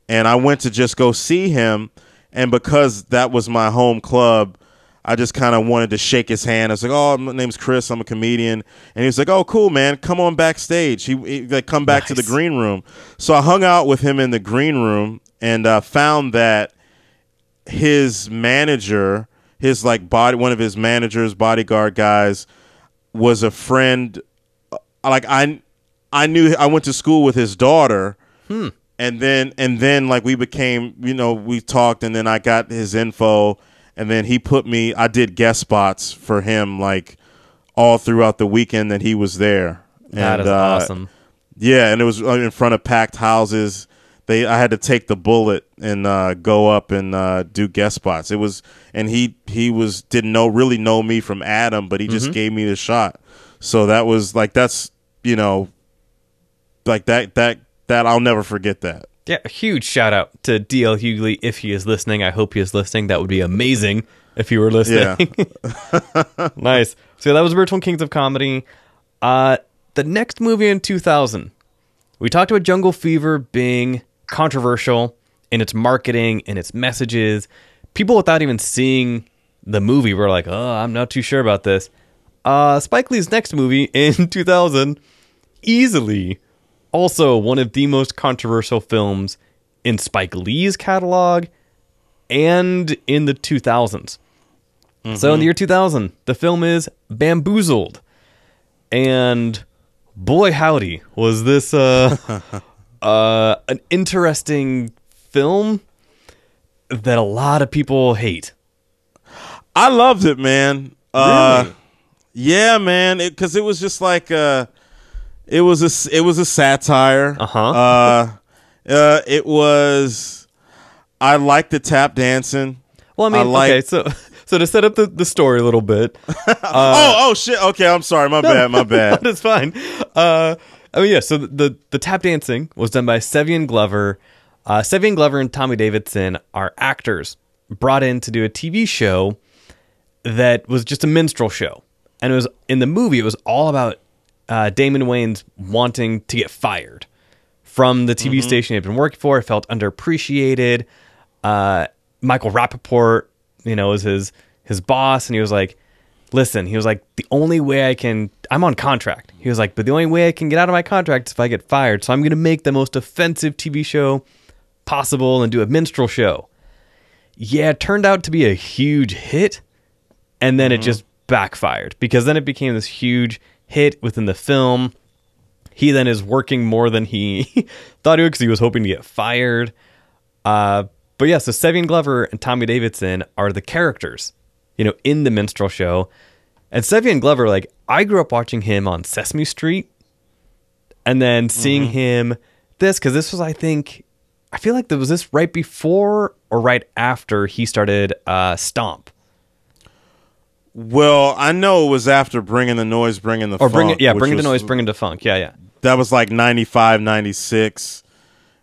and I went to just go see him, and because that was my home club. I just kind of wanted to shake his hand. I was like, "Oh, my name's Chris. I'm a comedian." And he was like, "Oh, cool, man. Come on backstage." He, he like come back to the green room. So I hung out with him in the green room and uh, found that his manager, his like body, one of his managers, bodyguard guys, was a friend. uh, Like I, I knew I went to school with his daughter, and then and then like we became, you know, we talked, and then I got his info, and then he put me. I did guest spots for him, like all throughout the weekend that he was there. that And, is uh, awesome. yeah, and it was uh, in front of packed houses. They, I had to take the bullet and uh, go up and uh, do guest spots. It was, and he he was didn't know really know me from Adam, but he just gave me the shot. So that was like that's you know, like that that that I'll never forget that. Yeah, a huge shout out to DL Hughley if he is listening. I hope he is listening. That would be amazing if he were listening. Yeah. nice. So that was Virtual Kings of Comedy. Uh, the next movie in 2000, we talked about Jungle Fever being controversial in its marketing and its messages. People without even seeing the movie were like, "Oh, I'm not too sure about this." Uh, Spike Lee's next movie in 2000, easily also one of the most controversial films in Spike Lee's catalog and in the 2000s. So in the year 2000, the film is Bamboozled. And boy howdy, was this uh uh an interesting film that a lot of people hate. I loved it, man. Uh, Really? Yeah, man. Because it, was just like, uh, It was a it was a satire. Uh-huh. Uh, uh, it was. I like the tap dancing. Well, I mean, like- okay, so so to set up the, the story a little bit, oh, oh shit. Okay, I'm sorry. My bad. My bad. That's fine. Uh, Mean, yeah. So the, the the tap dancing was done by Savion Glover. Uh, Savion Glover and Tommy Davidson are actors brought in to do a TV show that was just a minstrel show, and it was in the movie. It was all about uh, Damon Wayans wanting to get fired from the TV station he had been working for. It felt underappreciated. Uh, Michael Rapaport, you know, was his his boss, and he was like, "Listen," he was like, "The only way I can, I'm on contract." He was like, "But the only way I can get out of my contract is if I get fired. So I'm going to make the most offensive TV show possible and do a minstrel show." Yeah, it turned out to be a huge hit, and then it just backfired because then it became this huge hit within the film. He then is working more than he thought he would because he was hoping to get fired. Uh, but yeah, so Savion Glover and Tommy Davidson are the characters, you know, in the minstrel show. And Savion Glover, like, I grew up watching him on Sesame Street and then seeing him this, because this was, I think, I feel like there was this right before or right after he started uh, Stomp. Well, I know it was after bringing the noise, bringing the Or bring funk, it, yeah, which bring the noise, bringing the funk. Yeah, yeah. that was like 95 96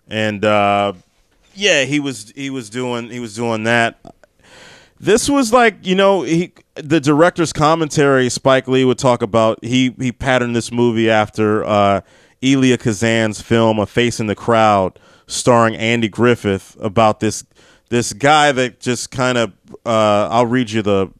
and uh yeah he was he was doing he was doing that this was like you know he the director's commentary spike lee would talk about he he patterned this movie after uh elia kazan's film a face in the crowd starring andy griffith about this this guy that just kind of uh i'll read you the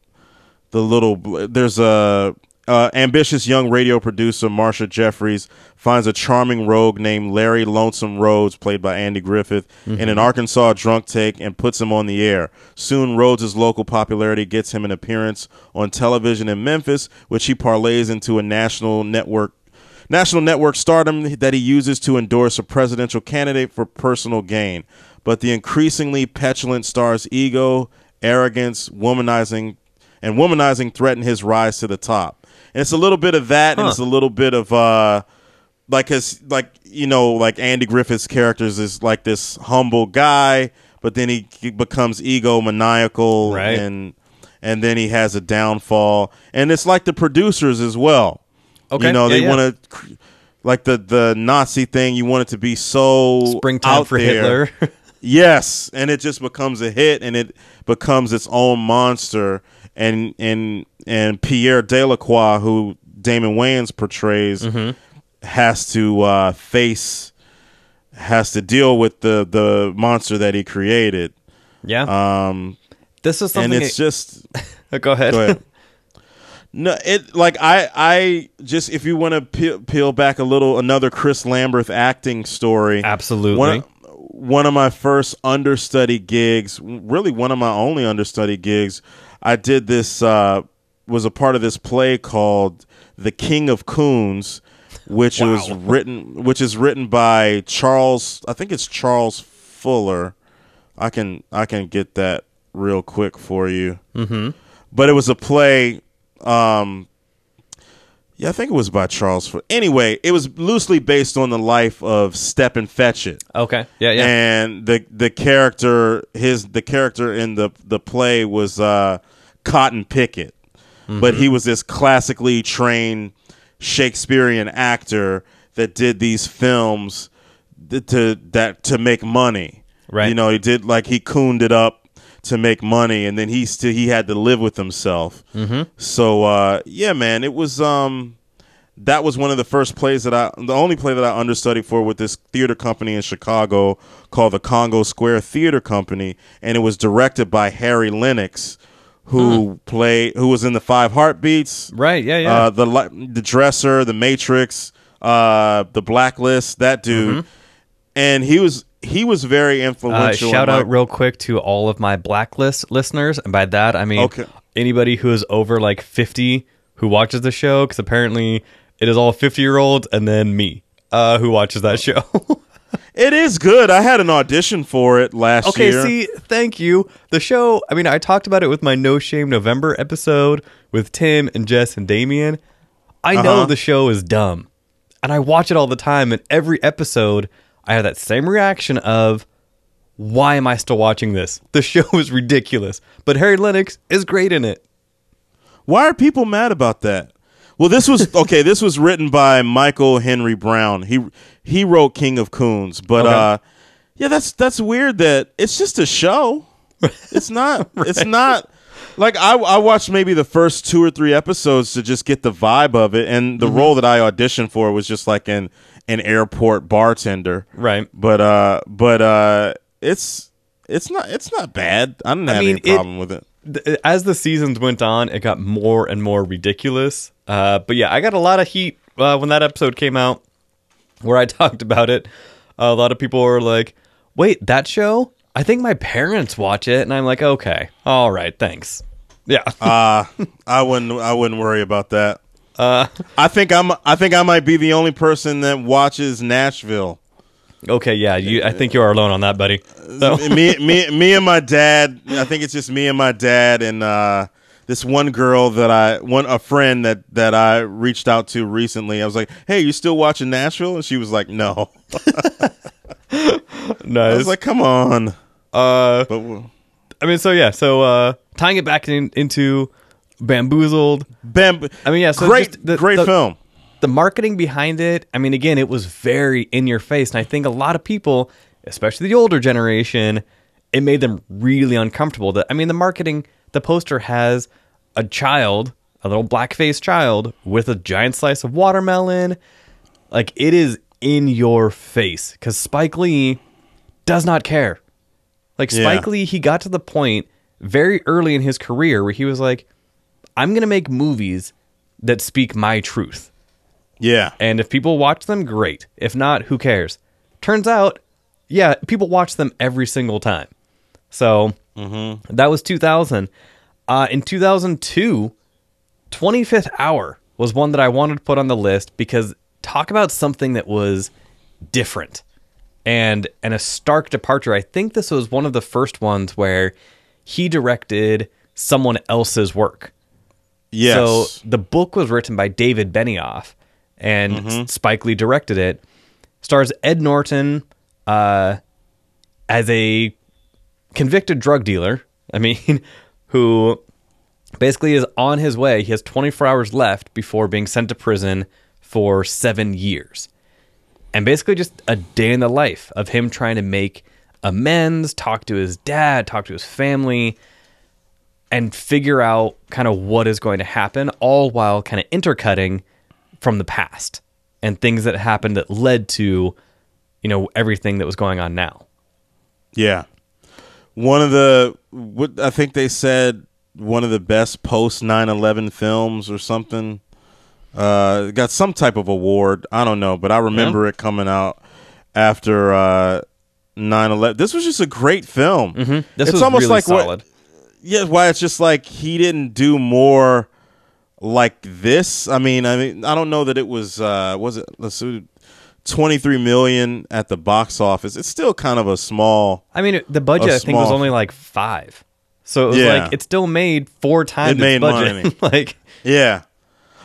the little there's a uh, ambitious young radio producer Marcia Jeffries finds a charming rogue named Larry Lonesome Rhodes, played by Andy Griffith, in an Arkansas drunk take and puts him on the air. Soon, Rhodes' local popularity gets him an appearance on television in Memphis, which he parlays into a national network national network stardom that he uses to endorse a presidential candidate for personal gain. But the increasingly petulant star's ego, arrogance, womanizing, and womanizing threaten his rise to the top. And it's a little bit of that, and it's a little bit of uh, like his like you know like Andy Griffith's characters is like this humble guy, but then he, he becomes egomaniacal, Right. and and then he has a downfall, and it's like the producers as well. Okay, you know yeah, they yeah. want to like the the Nazi thing. You want it to be so Springtime out for there. Hitler. Yes, and it just becomes a hit, and it becomes its own monster. And and and Pierre Delacroix, who Damon Wayans portrays, has to uh, face, has to deal with the the monster that he created. yeah. Um, this is and something. it's just Uh, go ahead. go ahead. No, it like I I just if you want to peel, peel back a little, another Chris Lambert acting story. Absolutely. One, one of my first understudy gigs, really one of my only understudy gigs, I did this, uh, was a part of this play called The King of Coons, which was written, which is written by Charles, I think it's Charles Fuller. I can, I can get that real quick for you. Mm-hmm. But it was a play, um, yeah, I think it was by Charles. Fuller. Anyway, it was loosely based on the life of Stepin Fetchit Okay. Yeah, yeah. and the the character his the character in the the play was uh Cotton Pickett but he was this classically trained Shakespearean actor that did these films th- to that to make money Right. you know he did like he cooned it up to make money and then he still he had to live with himself mm-hmm. so uh yeah man it was um that was one of the first plays that I, the only play that I understudied for with this theater company in Chicago called the Congo Square Theater Company, and it was directed by Harry Lennix, who played, who was in the Five Heartbeats, right. Yeah, yeah. uh, the the Dresser, the Matrix, uh, the Blacklist, that dude, and he was he was very Uh, influential. in shout my- out real quick to all of my blacklist listeners, and by that I mean Okay. anybody who is over like fifty who watches the show, because apparently it is all fifty year olds, and then me uh, who watches that show. It is good. I had an audition for it last okay, year. Okay, see, thank you. The show. I mean, I talked about it with my No Shame November episode with Tim and Jess and Damien. I know Uh-huh. the show is dumb. and I watch it all the time. And every episode, I have that same reaction of, why am I still watching this? The show is ridiculous, but Harry Lennix is great in it. Why are people mad about that? Well, this was okay. This was written by Michael Henry Brown. He he wrote King of Coons, but Okay. uh, yeah, that's that's weird. That it's just a show. It's not. It's not. Like I, I watched maybe the first two or three episodes to just get the vibe of it, and Mm-hmm. the role that I auditioned for was just like an an airport bartender. Right. But uh, but uh, it's it's not it's not bad. I didn't have mean, any it- problem with it. th- as the seasons went on, it got more and more ridiculous. Uh, but yeah, I got a lot of heat uh, when that episode came out, where I talked about it. a lot of people were like, "Wait, that show? I think my parents watch it," and I'm like, "Okay, all right, thanks." Yeah, Uh, I wouldn't. I wouldn't worry about that. Uh, I think I'm. I think I might be the only person that watches Nashville. okay, yeah. You, I think you are alone on that, buddy. So, me, me, me, and my dad. I think it's just me and my dad and uh, this one girl that I, one a friend that that I reached out to recently. I was like, "Hey, you still watching Nashville?" And she was like, "No." No. I was like, "Come on." uh, But I mean, so yeah, so uh, tying it back in, into Bamboozled. Bam. I mean, yeah, so great, the- great the- film. the marketing behind it, I mean, again, it was very in your face. And I think a lot of people, especially the older generation, it made them really uncomfortable. That I mean, the marketing, the poster has a child, a little black faced child with a giant slice of watermelon. Like it is in your face because Spike Lee does not care. Like Yeah. Spike Lee, he got to the point very early in his career where he was like, I'm going to make movies that speak my truth. Yeah. And if people watch them, great. If not, who cares? Turns out, yeah, people watch them every single time. So that was 2000. Uh, in 2002, 25th Hour was one that I wanted to put on the list because talk about something that was different and and a stark departure. I think this was one of the first ones where he directed someone else's work. Yes. So the book was written by David Benioff, and Spike Lee directed it. Stars Ed Norton uh, as a convicted drug dealer. I mean, who basically is on his way. He has 24 hours left before being sent to prison for seven years. And basically, just a day in the life of him trying to make amends, talk to his dad, talk to his family, and figure out kind of what is going to happen, all while kind of intercutting from the past and things that happened that led to, you know, everything that was going on now. Yeah. One of the what I think they said one of the best post 9/11 films or something. Uh got some type of award. I don't know, but I remember it coming out after uh 9/11. This was just a great film. This it's was almost really like what- yeah, why it's just like he didn't do more like this. I mean, I mean, I don't know that it was uh was it let's see 23 million at the box office. It's still kind of a small I mean, the budget I think was only like five, so it was Yeah. like it still made four times It made budget. money. like, Yeah.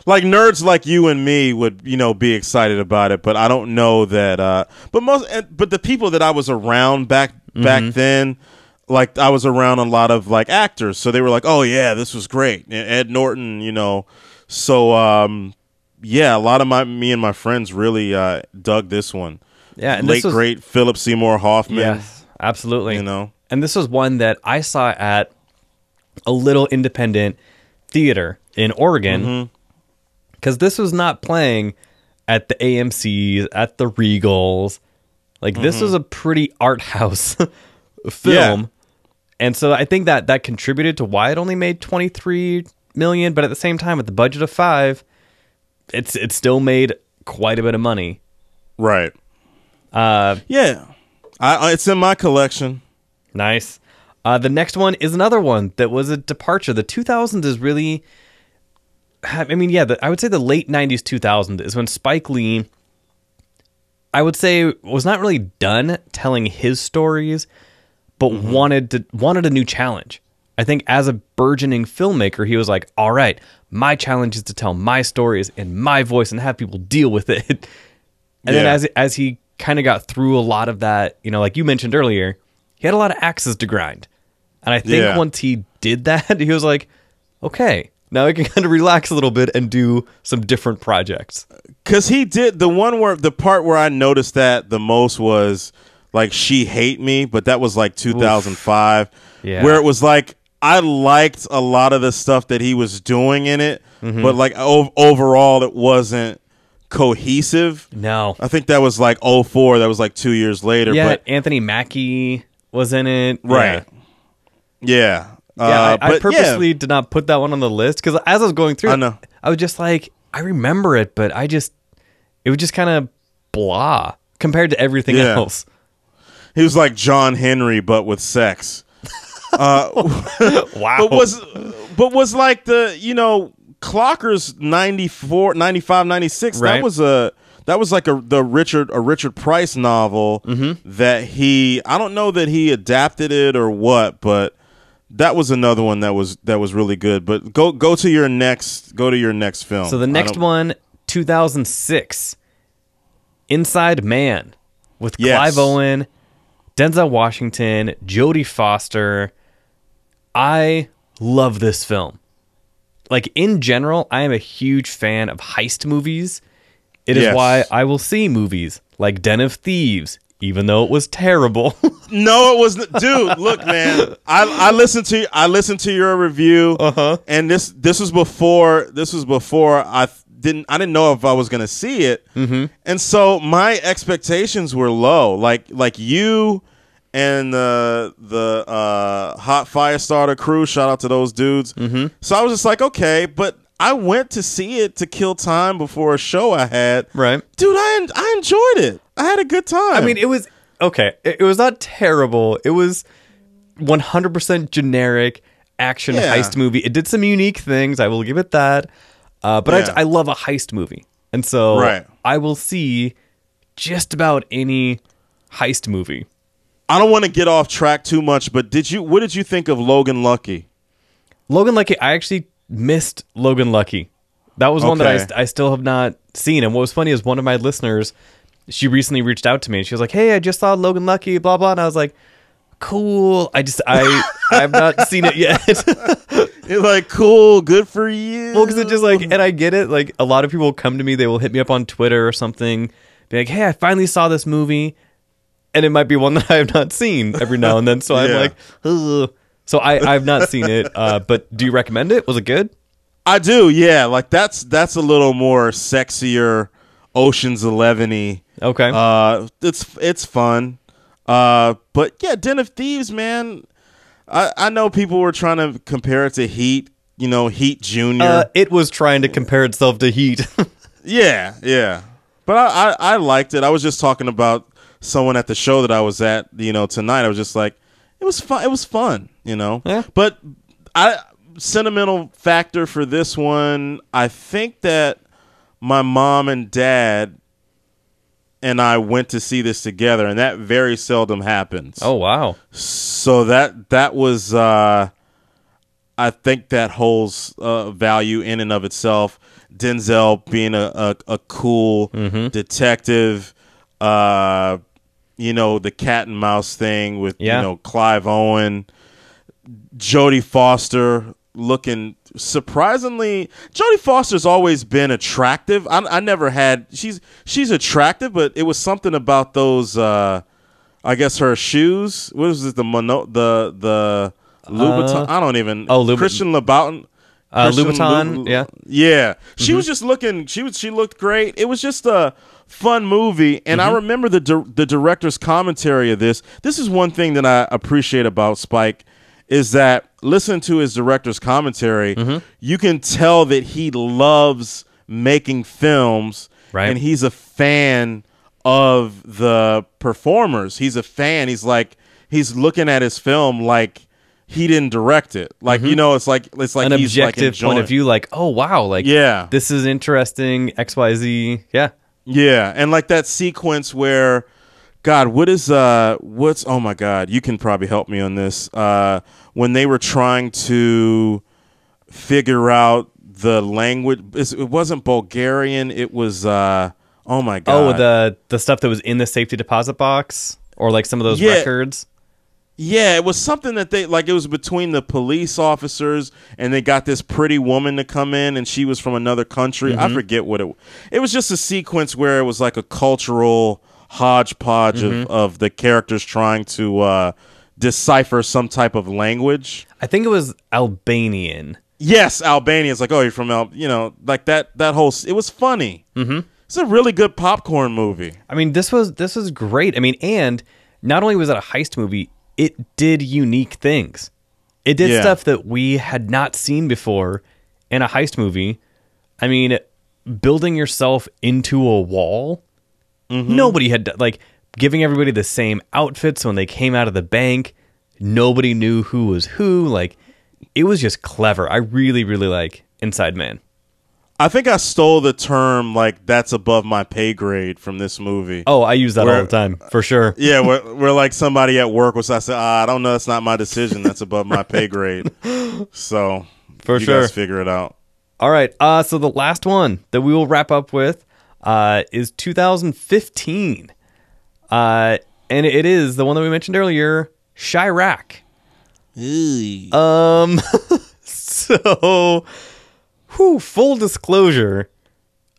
Like nerds like you and me would, you know, be excited about it, but I don't know that uh but most and- but the people that I was around back back then like I was around a lot of like actors, so they were like, "Oh yeah, this was great." Ed Norton, you know. So um yeah, a lot of my me and my friends really uh dug this one. yeah, and Late was, great Philip Seymour Hoffman. Yes, absolutely. You know. and this was one that I saw at a little independent theater in Oregon Mm-hmm. because this was not playing at the AMC's, at the Regals. Like Mm-hmm. this was a pretty art house film. And so I think that that contributed to why it only made 23 million, but at the same time with the budget of 5, it's it still made quite a bit of money. Right. Uh Yeah. I, it's in my collection. Nice. Uh, the next one is another one that was a departure. The 2000s is really, I mean, yeah, the, I would say the late 90s, 2000 is when Spike Lee, I would say, was not really done telling his stories, but wanted to wanted a new challenge. I think as a burgeoning filmmaker, he was like, "All right, my challenge is to tell my stories in my voice and have people deal with it." And then as as he kind of got through a lot of that, you know, like you mentioned earlier, he had a lot of axes to grind. And I think Yeah. once he did that, he was like, okay, now I can kind of relax a little bit and do some different projects. Cause he did the one where the part where I noticed that the most was like she hate me, but that was like 2005. Yeah. Where it was like I liked a lot of the stuff that he was doing in it, Mm-hmm. but like o- overall it wasn't cohesive. No. I think that was like 04, that was like 2 years later, Yeah, but Anthony Mackie was in it. right. Yeah. Yeah. Yeah, Uh, I, I purposely yeah. did not put that one on the list because as I was going through, I know. I was just like, I remember it, but I just, it was just kind of blah compared to everything Yeah. else. he was like John Henry but with sex. Wow. but was but was like the you know clockers 94 95 96 Right. that was a that was like a the richard a richard price novel Mm-hmm. that he i don't know that he adapted it or what but that was another one that was that was really good but go go to your next go to your next film so the next one, 2006, Inside Man with Yes. Clive Owen, Denzel Washington, Jodie Foster. I love this film. Like in general, I am a huge fan of heist movies. It is Yes. why I will see movies like Den of Thieves, even though it was terrible. No, it was dude. Look, man, I I listened to I listened to your review, uh-huh. and this this was before this was before I didn't I didn't know if I was gonna see it, mm-hmm. and so my expectations were low. Like like you and the the uh, hot fire starter crew. Shout out to those dudes. Mm-hmm. So I was just like, okay, but I went to see it to kill time before a show I had. right. Dude, I I enjoyed it. I had a good time. I mean, it was okay. It, it was not terrible. It was 100% generic action Yeah. heist movie. It did some unique things. I will give it that. Uh, but Yeah. I, I love a heist movie. And so Right. I will see just about any heist movie. I don't want to get off track too much, but did you? What did you think of Logan Lucky? Logan Lucky, I actually missed Logan Lucky. That was one that I, I still have not seen. And what was funny is one of my listeners, she recently reached out to me and she was like, "Hey, I just saw Logan Lucky, blah blah." And I was like, "Cool." I just I I have not seen it yet. You're like, cool, good for you. well, because it just like, and I get it. Like a lot of people come to me, they will hit me up on Twitter or something, be like, "Hey, I finally saw this movie," and it might be one that I have not seen every now and then. So I'm Yeah. like, Ugh. so I I've not seen it. Uh, but do you recommend it? Was it good? I do, yeah. Like that's that's a little more sexier, Ocean's Eleven-y. Okay. Uh, it's it's fun. Uh, but yeah, Den of Thieves, man. I I know people were trying to compare it to Heat. You know, Heat Junior. Uh, it was trying to compare itself to Heat. Yeah, yeah. But I, I, I liked it. I was just talking about someone at the show that I was at, you know, tonight. I was just like, it was fun. It was fun, you know. Yeah. But I sentimental factor for this one. I think that my mom and dad and I went to see this together, and that very seldom happens. oh wow. So that that was uh I think that holds uh, value in and of itself. Denzel being a a, a cool Mm-hmm. detective, uh, you know the cat and mouse thing with Yeah. you know Clive Owen, Jodie Foster looking surprisingly. Jodie Foster's always been attractive. I, I never had she's she's attractive, but it was something about those. Uh, I guess her shoes. What is it? The mono, the the Louboutin. I don't even. oh, Louboutin. Christian Louboutin. Uh, Louboutin, Lou- yeah. yeah. She Mm-hmm. was just looking. She was. She looked great. It was just a fun movie, and Mm-hmm. I remember the di- the director's commentary of this. This is one thing that I appreciate about Spike is that listen to his director's commentary. Mm-hmm. You can tell that he loves making films, Right. And he's a fan of the performers. He's a fan. He's like he's looking at his film like he didn't direct it. Like you know, it's like it's like Mm-hmm. An he's like objective point of view, like, oh wow, like Yeah. this is interesting. X Y Z. Yeah. Yeah, and like that sequence where, God, what is uh, what's oh my God, you can probably help me on this. Uh, when they were trying to figure out the language, it wasn't Bulgarian. It was uh, Oh my god. Oh, the the stuff that was in the safety deposit box, or like some of those Yeah. records. Yeah, it was something that they like. It was between the police officers, and they got this pretty woman to come in, and she was from another country. Mm-hmm. I forget what it. It was just a sequence where it was like a cultural hodgepodge Mm-hmm. of, of the characters trying to uh, decipher some type of language. I think it was Albanian. Yes, Albania. It's like, oh, you're from Al. You know, like that. That whole. It was funny. Mm-hmm. It's a really good popcorn movie. I mean, this was this was great. I mean, and not only was it a heist movie, it did unique things. It did Yeah. stuff that we had not seen before in a heist movie. I mean, building yourself into a wall. Mm-hmm. Nobody had like giving everybody the same outfits when they came out of the bank. Nobody knew who was who. Like it was just clever. I really, really like Inside Man. I think I stole the term like that's above my pay grade from this movie. Oh, I use that all the time for sure. Yeah, where, where like somebody at work was, I said, ah, I don't know, that's not my decision. That's above my pay grade. So For you sure. guys figure it out. All right. Uh, so the last one that we will wrap up with uh, is 2015. Uh, and it is the one that we mentioned earlier, Chi-Raq. Um, so, whew, full disclosure,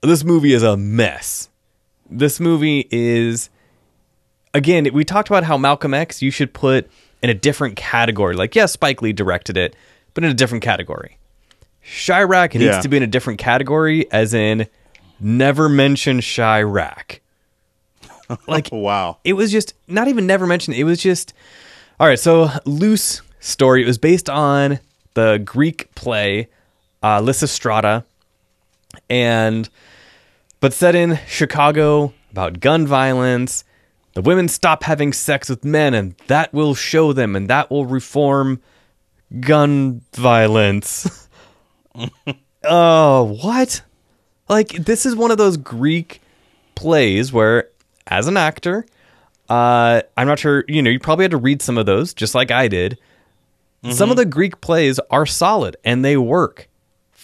this movie is a mess. This movie is, again, we talked about how Malcolm X you should put in a different category. Like, yes, Spike Lee directed it, but in a different category. Chi-Raq needs Yeah. to be in a different category, as in never mention Chi-Raq. Like, Wow. it was just not even never mentioned. It was just all right. So loose story. It was based on the Greek play uh, Lysistrata, and but set in Chicago about gun violence. The women stop having sex with men, and that will show them, and that will reform gun violence. oh, what? Like this is one of those Greek plays where, as an actor, uh, I'm not sure. You know, you probably had to read some of those, just like I did. Some of the Greek plays are solid and they work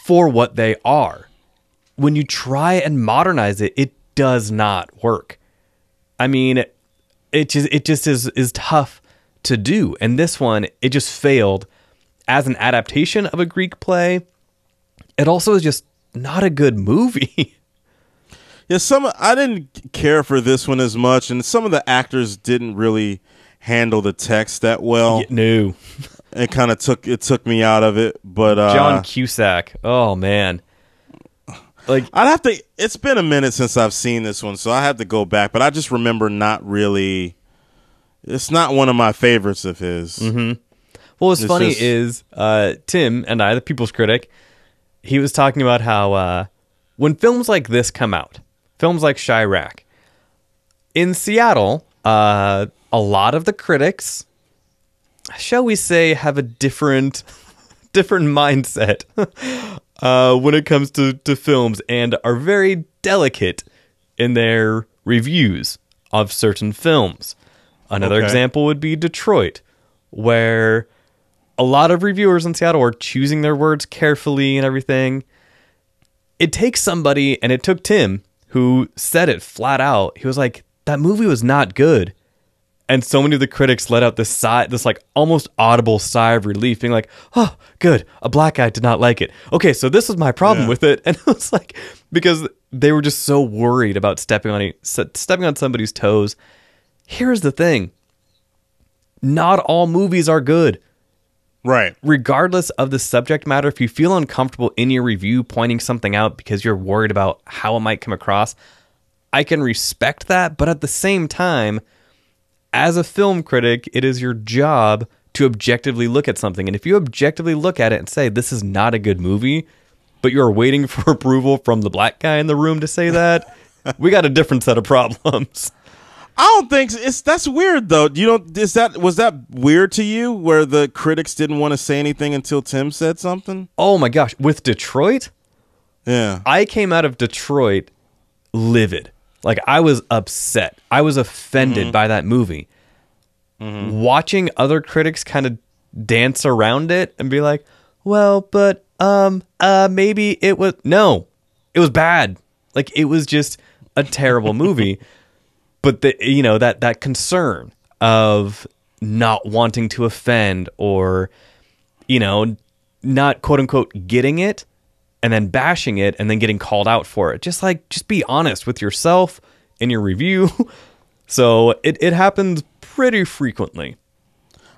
for what they are. When you try and modernize it, it does not work. I mean, it just it just is is tough to do. And this one, it just failed as an adaptation of a Greek play. It also is just not a good movie. Yeah, some I didn't care for this one as much, and some of the actors didn't really handle the text that well. no. It kind of took it took me out of it. But uh, John Cusack. Oh man. Like I'd have to. It's been a minute since I've seen this one, so I have to go back. But I just remember not really. It's not one of my favorites of his. Mm-hmm. Well, what's It's funny just- is uh, Tim and I, the People's Critic, he was talking about how uh, when films like this come out, films like Chi-Raq, in Seattle, uh, a lot of the critics, shall we say, have a different different mindset uh, when it comes to, to films and are very delicate in their reviews of certain films. Another Okay. example would be Detroit, where a lot of reviewers in Seattle are choosing their words carefully and everything. It takes somebody, and it took Tim, who said it flat out. He was like, "That movie was not good," and so many of the critics let out this sigh, this like almost audible sigh of relief, being like, "Oh, good, a black guy did not like it." Okay, so this was my problem Yeah. with it, and it was like because they were just so worried about stepping on stepping on somebody's toes. Here's the thing: not all movies are good Right. regardless of the subject matter, if you feel uncomfortable in your review pointing something out because you're worried about how it might come across, I can respect that. But at the same time, as a film critic, it is your job to objectively look at something. And if you objectively look at it and say, this is not a good movie, but you're waiting for approval from the black guy in the room to say that, we got a different set of problems. I don't think s- it's that's weird though. You don't is that was that weird to you where the critics didn't want to say anything until Tim said something? Oh my gosh. With Detroit, Yeah. I came out of Detroit livid. Like I was upset. I was offended by that movie. Watching other critics kind of dance around it and be like, "Well, but um uh maybe it was no. It was bad. Like it was just a terrible movie, but the you know that that concern of not wanting to offend or you know not quote unquote getting it and then bashing it and then getting called out for it. Just like just be honest with yourself in your review. so it it happens pretty frequently.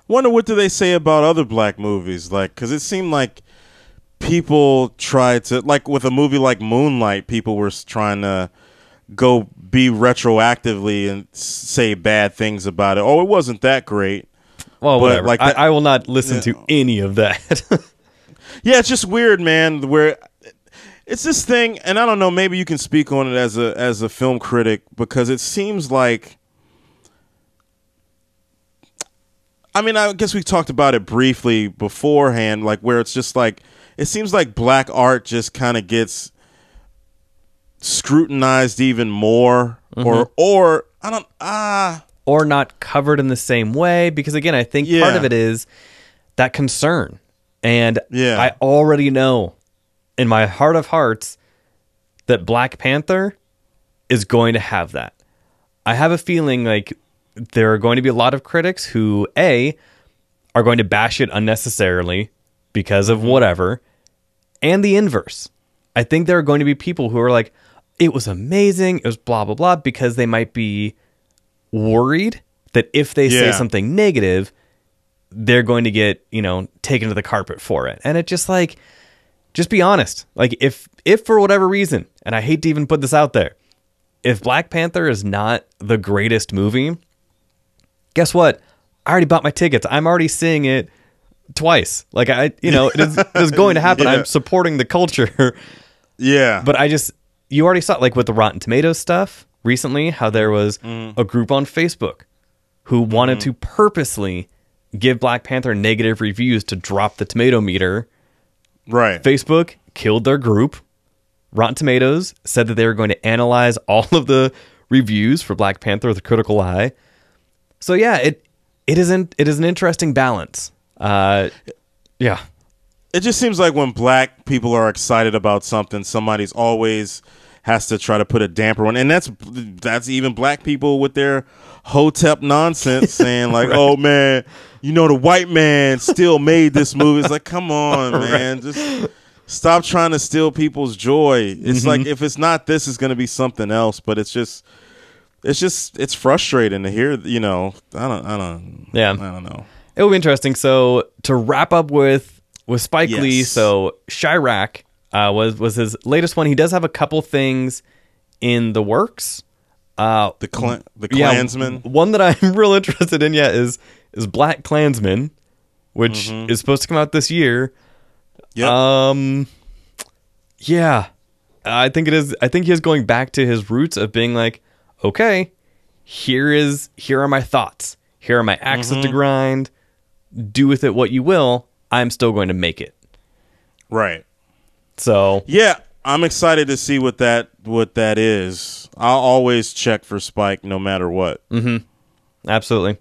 Wonder what do they say about other black movies? Like, because it seemed like people tried to, like, with a movie like Moonlight, people were trying to go be retroactively and say bad things about it. Oh, it wasn't that great. Well, But, whatever. like, I, that- I will not listen to any of that. Yeah, it's just weird, man. Where it's this thing, and I don't know. Maybe you can speak on it as a as a film critic because it seems like. I mean, I guess we talked about it briefly beforehand, like where it's just like it seems like black art just kind of gets scrutinized even more, or or I don't ah. or not covered in the same way because again i think part of it is that concern and Yeah. i already know in my heart of hearts that black panther is going to have that i have a feeling like there are going to be a lot of critics who a are going to bash it unnecessarily because of whatever and the inverse. I think there are going to be people who are like, it was amazing, it was blah, blah, blah, because they might be worried that if they say something negative, they're going to get, you know, taken to the carpet for it. And it just like, just be honest. Like, if, if for whatever reason, and I hate to even put this out there, if Black Panther is not the greatest movie, guess what? I already bought my tickets. I'm already seeing it twice. Like I, you know, it is, it is going to happen. Yeah. I'm supporting the culture, Yeah, but I just you already saw like with the Rotten Tomatoes stuff recently how there was mm. a group on Facebook who wanted mm. to purposely give Black Panther negative reviews to drop the tomato meter. Right. Facebook killed their group. Rotten Tomatoes said that they were going to analyze all of the reviews for Black Panther with a critical eye. So yeah, it it isn't it is an interesting balance. Uh, yeah, it just seems like when black people are excited about something, somebody's always has to try to put a damper on, and that's that's even black people with their hotep nonsense saying like, "Oh man, you know the white man still made this movie." It's like, come on, man, just stop trying to steal people's joy. It's like if it's not this, it's going to be something else. But it's just. It's just it's frustrating to hear, you know. I don't I don't Yeah. I don't know. it will be interesting. So to wrap up with with Spike Lee, so Chi-Raq uh, was was his latest one. He does have a couple things in the works. Uh, The clan the yeah, Klansman. One that I'm real interested in yet is is Black Klansman, which Mm-hmm. is supposed to come out this year. Yep. Um, yeah, I think it is. I think he is going back to his roots of being like, okay, here is here are my thoughts. Here are my axes Mm-hmm. to grind. Do with it what you will. I'm still going to make it. right. So Yeah, I'm excited to see what that what that is. I'll always check for Spike no matter what. Mm-hmm. Absolutely.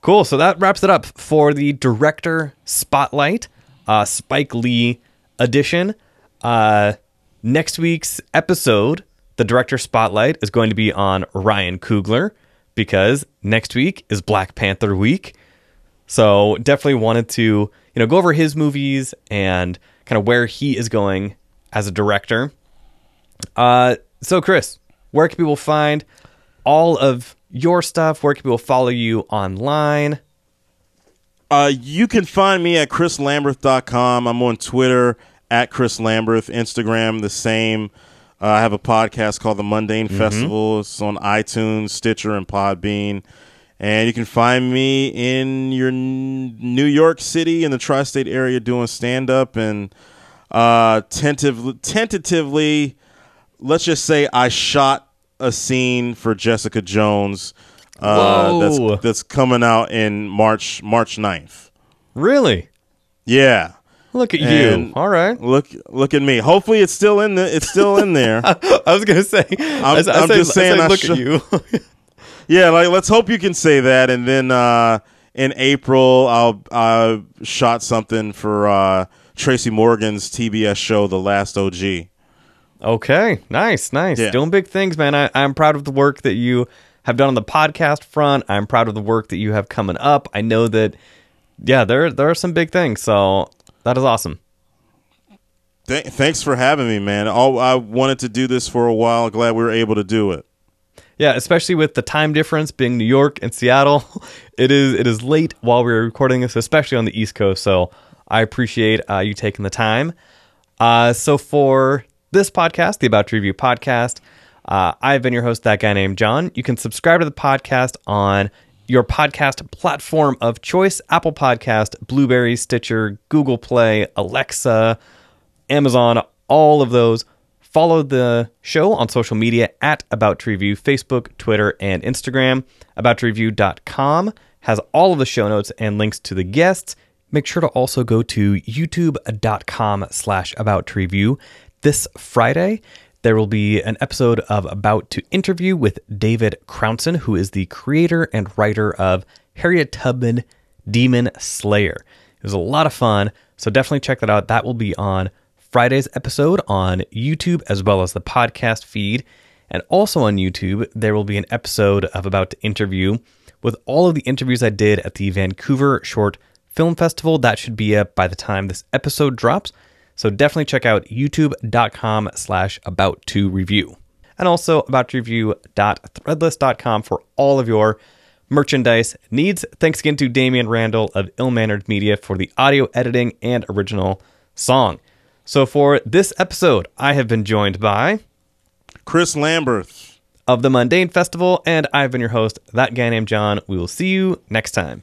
Cool. So that wraps it up for the director spotlight, uh, Spike Lee edition. Uh, next week's episode, the director spotlight, is going to be on Ryan Coogler because next week is Black Panther week. So definitely wanted to you know go over his movies and kind of where he is going as a director. Uh, so Chris, where can people find all of your stuff? Where can people follow you online? Uh, you can find me at chrislamberth.com. I'm on Twitter at Chris Lamberth, Instagram the same. Uh, I have a podcast called The Mundane Festival. It's on iTunes, Stitcher, and Podbean. And you can find me in your n- New York City in the tri-state area doing stand-up and uh, tentative, tentatively, let's just say I shot a scene for Jessica Jones uh, that's that's coming out in March March 9th. Really? Yeah. Look at And- you. All right. Look look at me. Hopefully it's still in the it's still in there. I was gonna say. i I'm just saying I look sh- at you. yeah, like let's hope you can say that and then uh in April I'll I shot something for uh Tracy Morgan's TBS show The Last OG. Okay, nice, nice. Yeah. Doing big things, man. I, I'm proud of the work that you have done on the podcast front. I'm proud of the work that you have coming up. I know that, yeah, there there are some big things. So that is awesome. Th- thanks for having me, man. All, I wanted to do this for a while. Glad we were able to do it. Yeah, especially with the time difference being New York and Seattle, it is it is late while we're recording this, especially on the East Coast. So I appreciate uh, you taking the time. Uh, so for this podcast, the About to Review podcast, uh, I've been your host, that guy named John. You can subscribe to the podcast on your podcast platform of choice: Apple Podcast, Blubrry, Stitcher, Google Play, Alexa, Amazon, all of those. Follow the show on social media at About to Review, Facebook, Twitter, and Instagram. About to Review.com has all of the show notes and links to the guests. Make sure to also go to youtube.com slash about to review. This Friday, there will be an episode of About to Interview with David Crownson, who is the creator and writer of Harriet Tubman Demon Slayer. It was a lot of fun, so definitely check that out. That will be on Friday's episode on YouTube as well as the podcast feed. And also on YouTube, there will be an episode of About to Interview with all of the interviews I did at the Vancouver Short Film Festival. That should be up by the time this episode drops. So definitely check out youtube.com slash about to review. And also about to review.threadless.com for all of your merchandise needs. Thanks again to Damian Randall of Ill Mannered Media for the audio editing and original song. So for this episode, I have been joined by Chris Lamberth. of the Mundane Festival, and I've been your host, that guy named John. We will see you next time.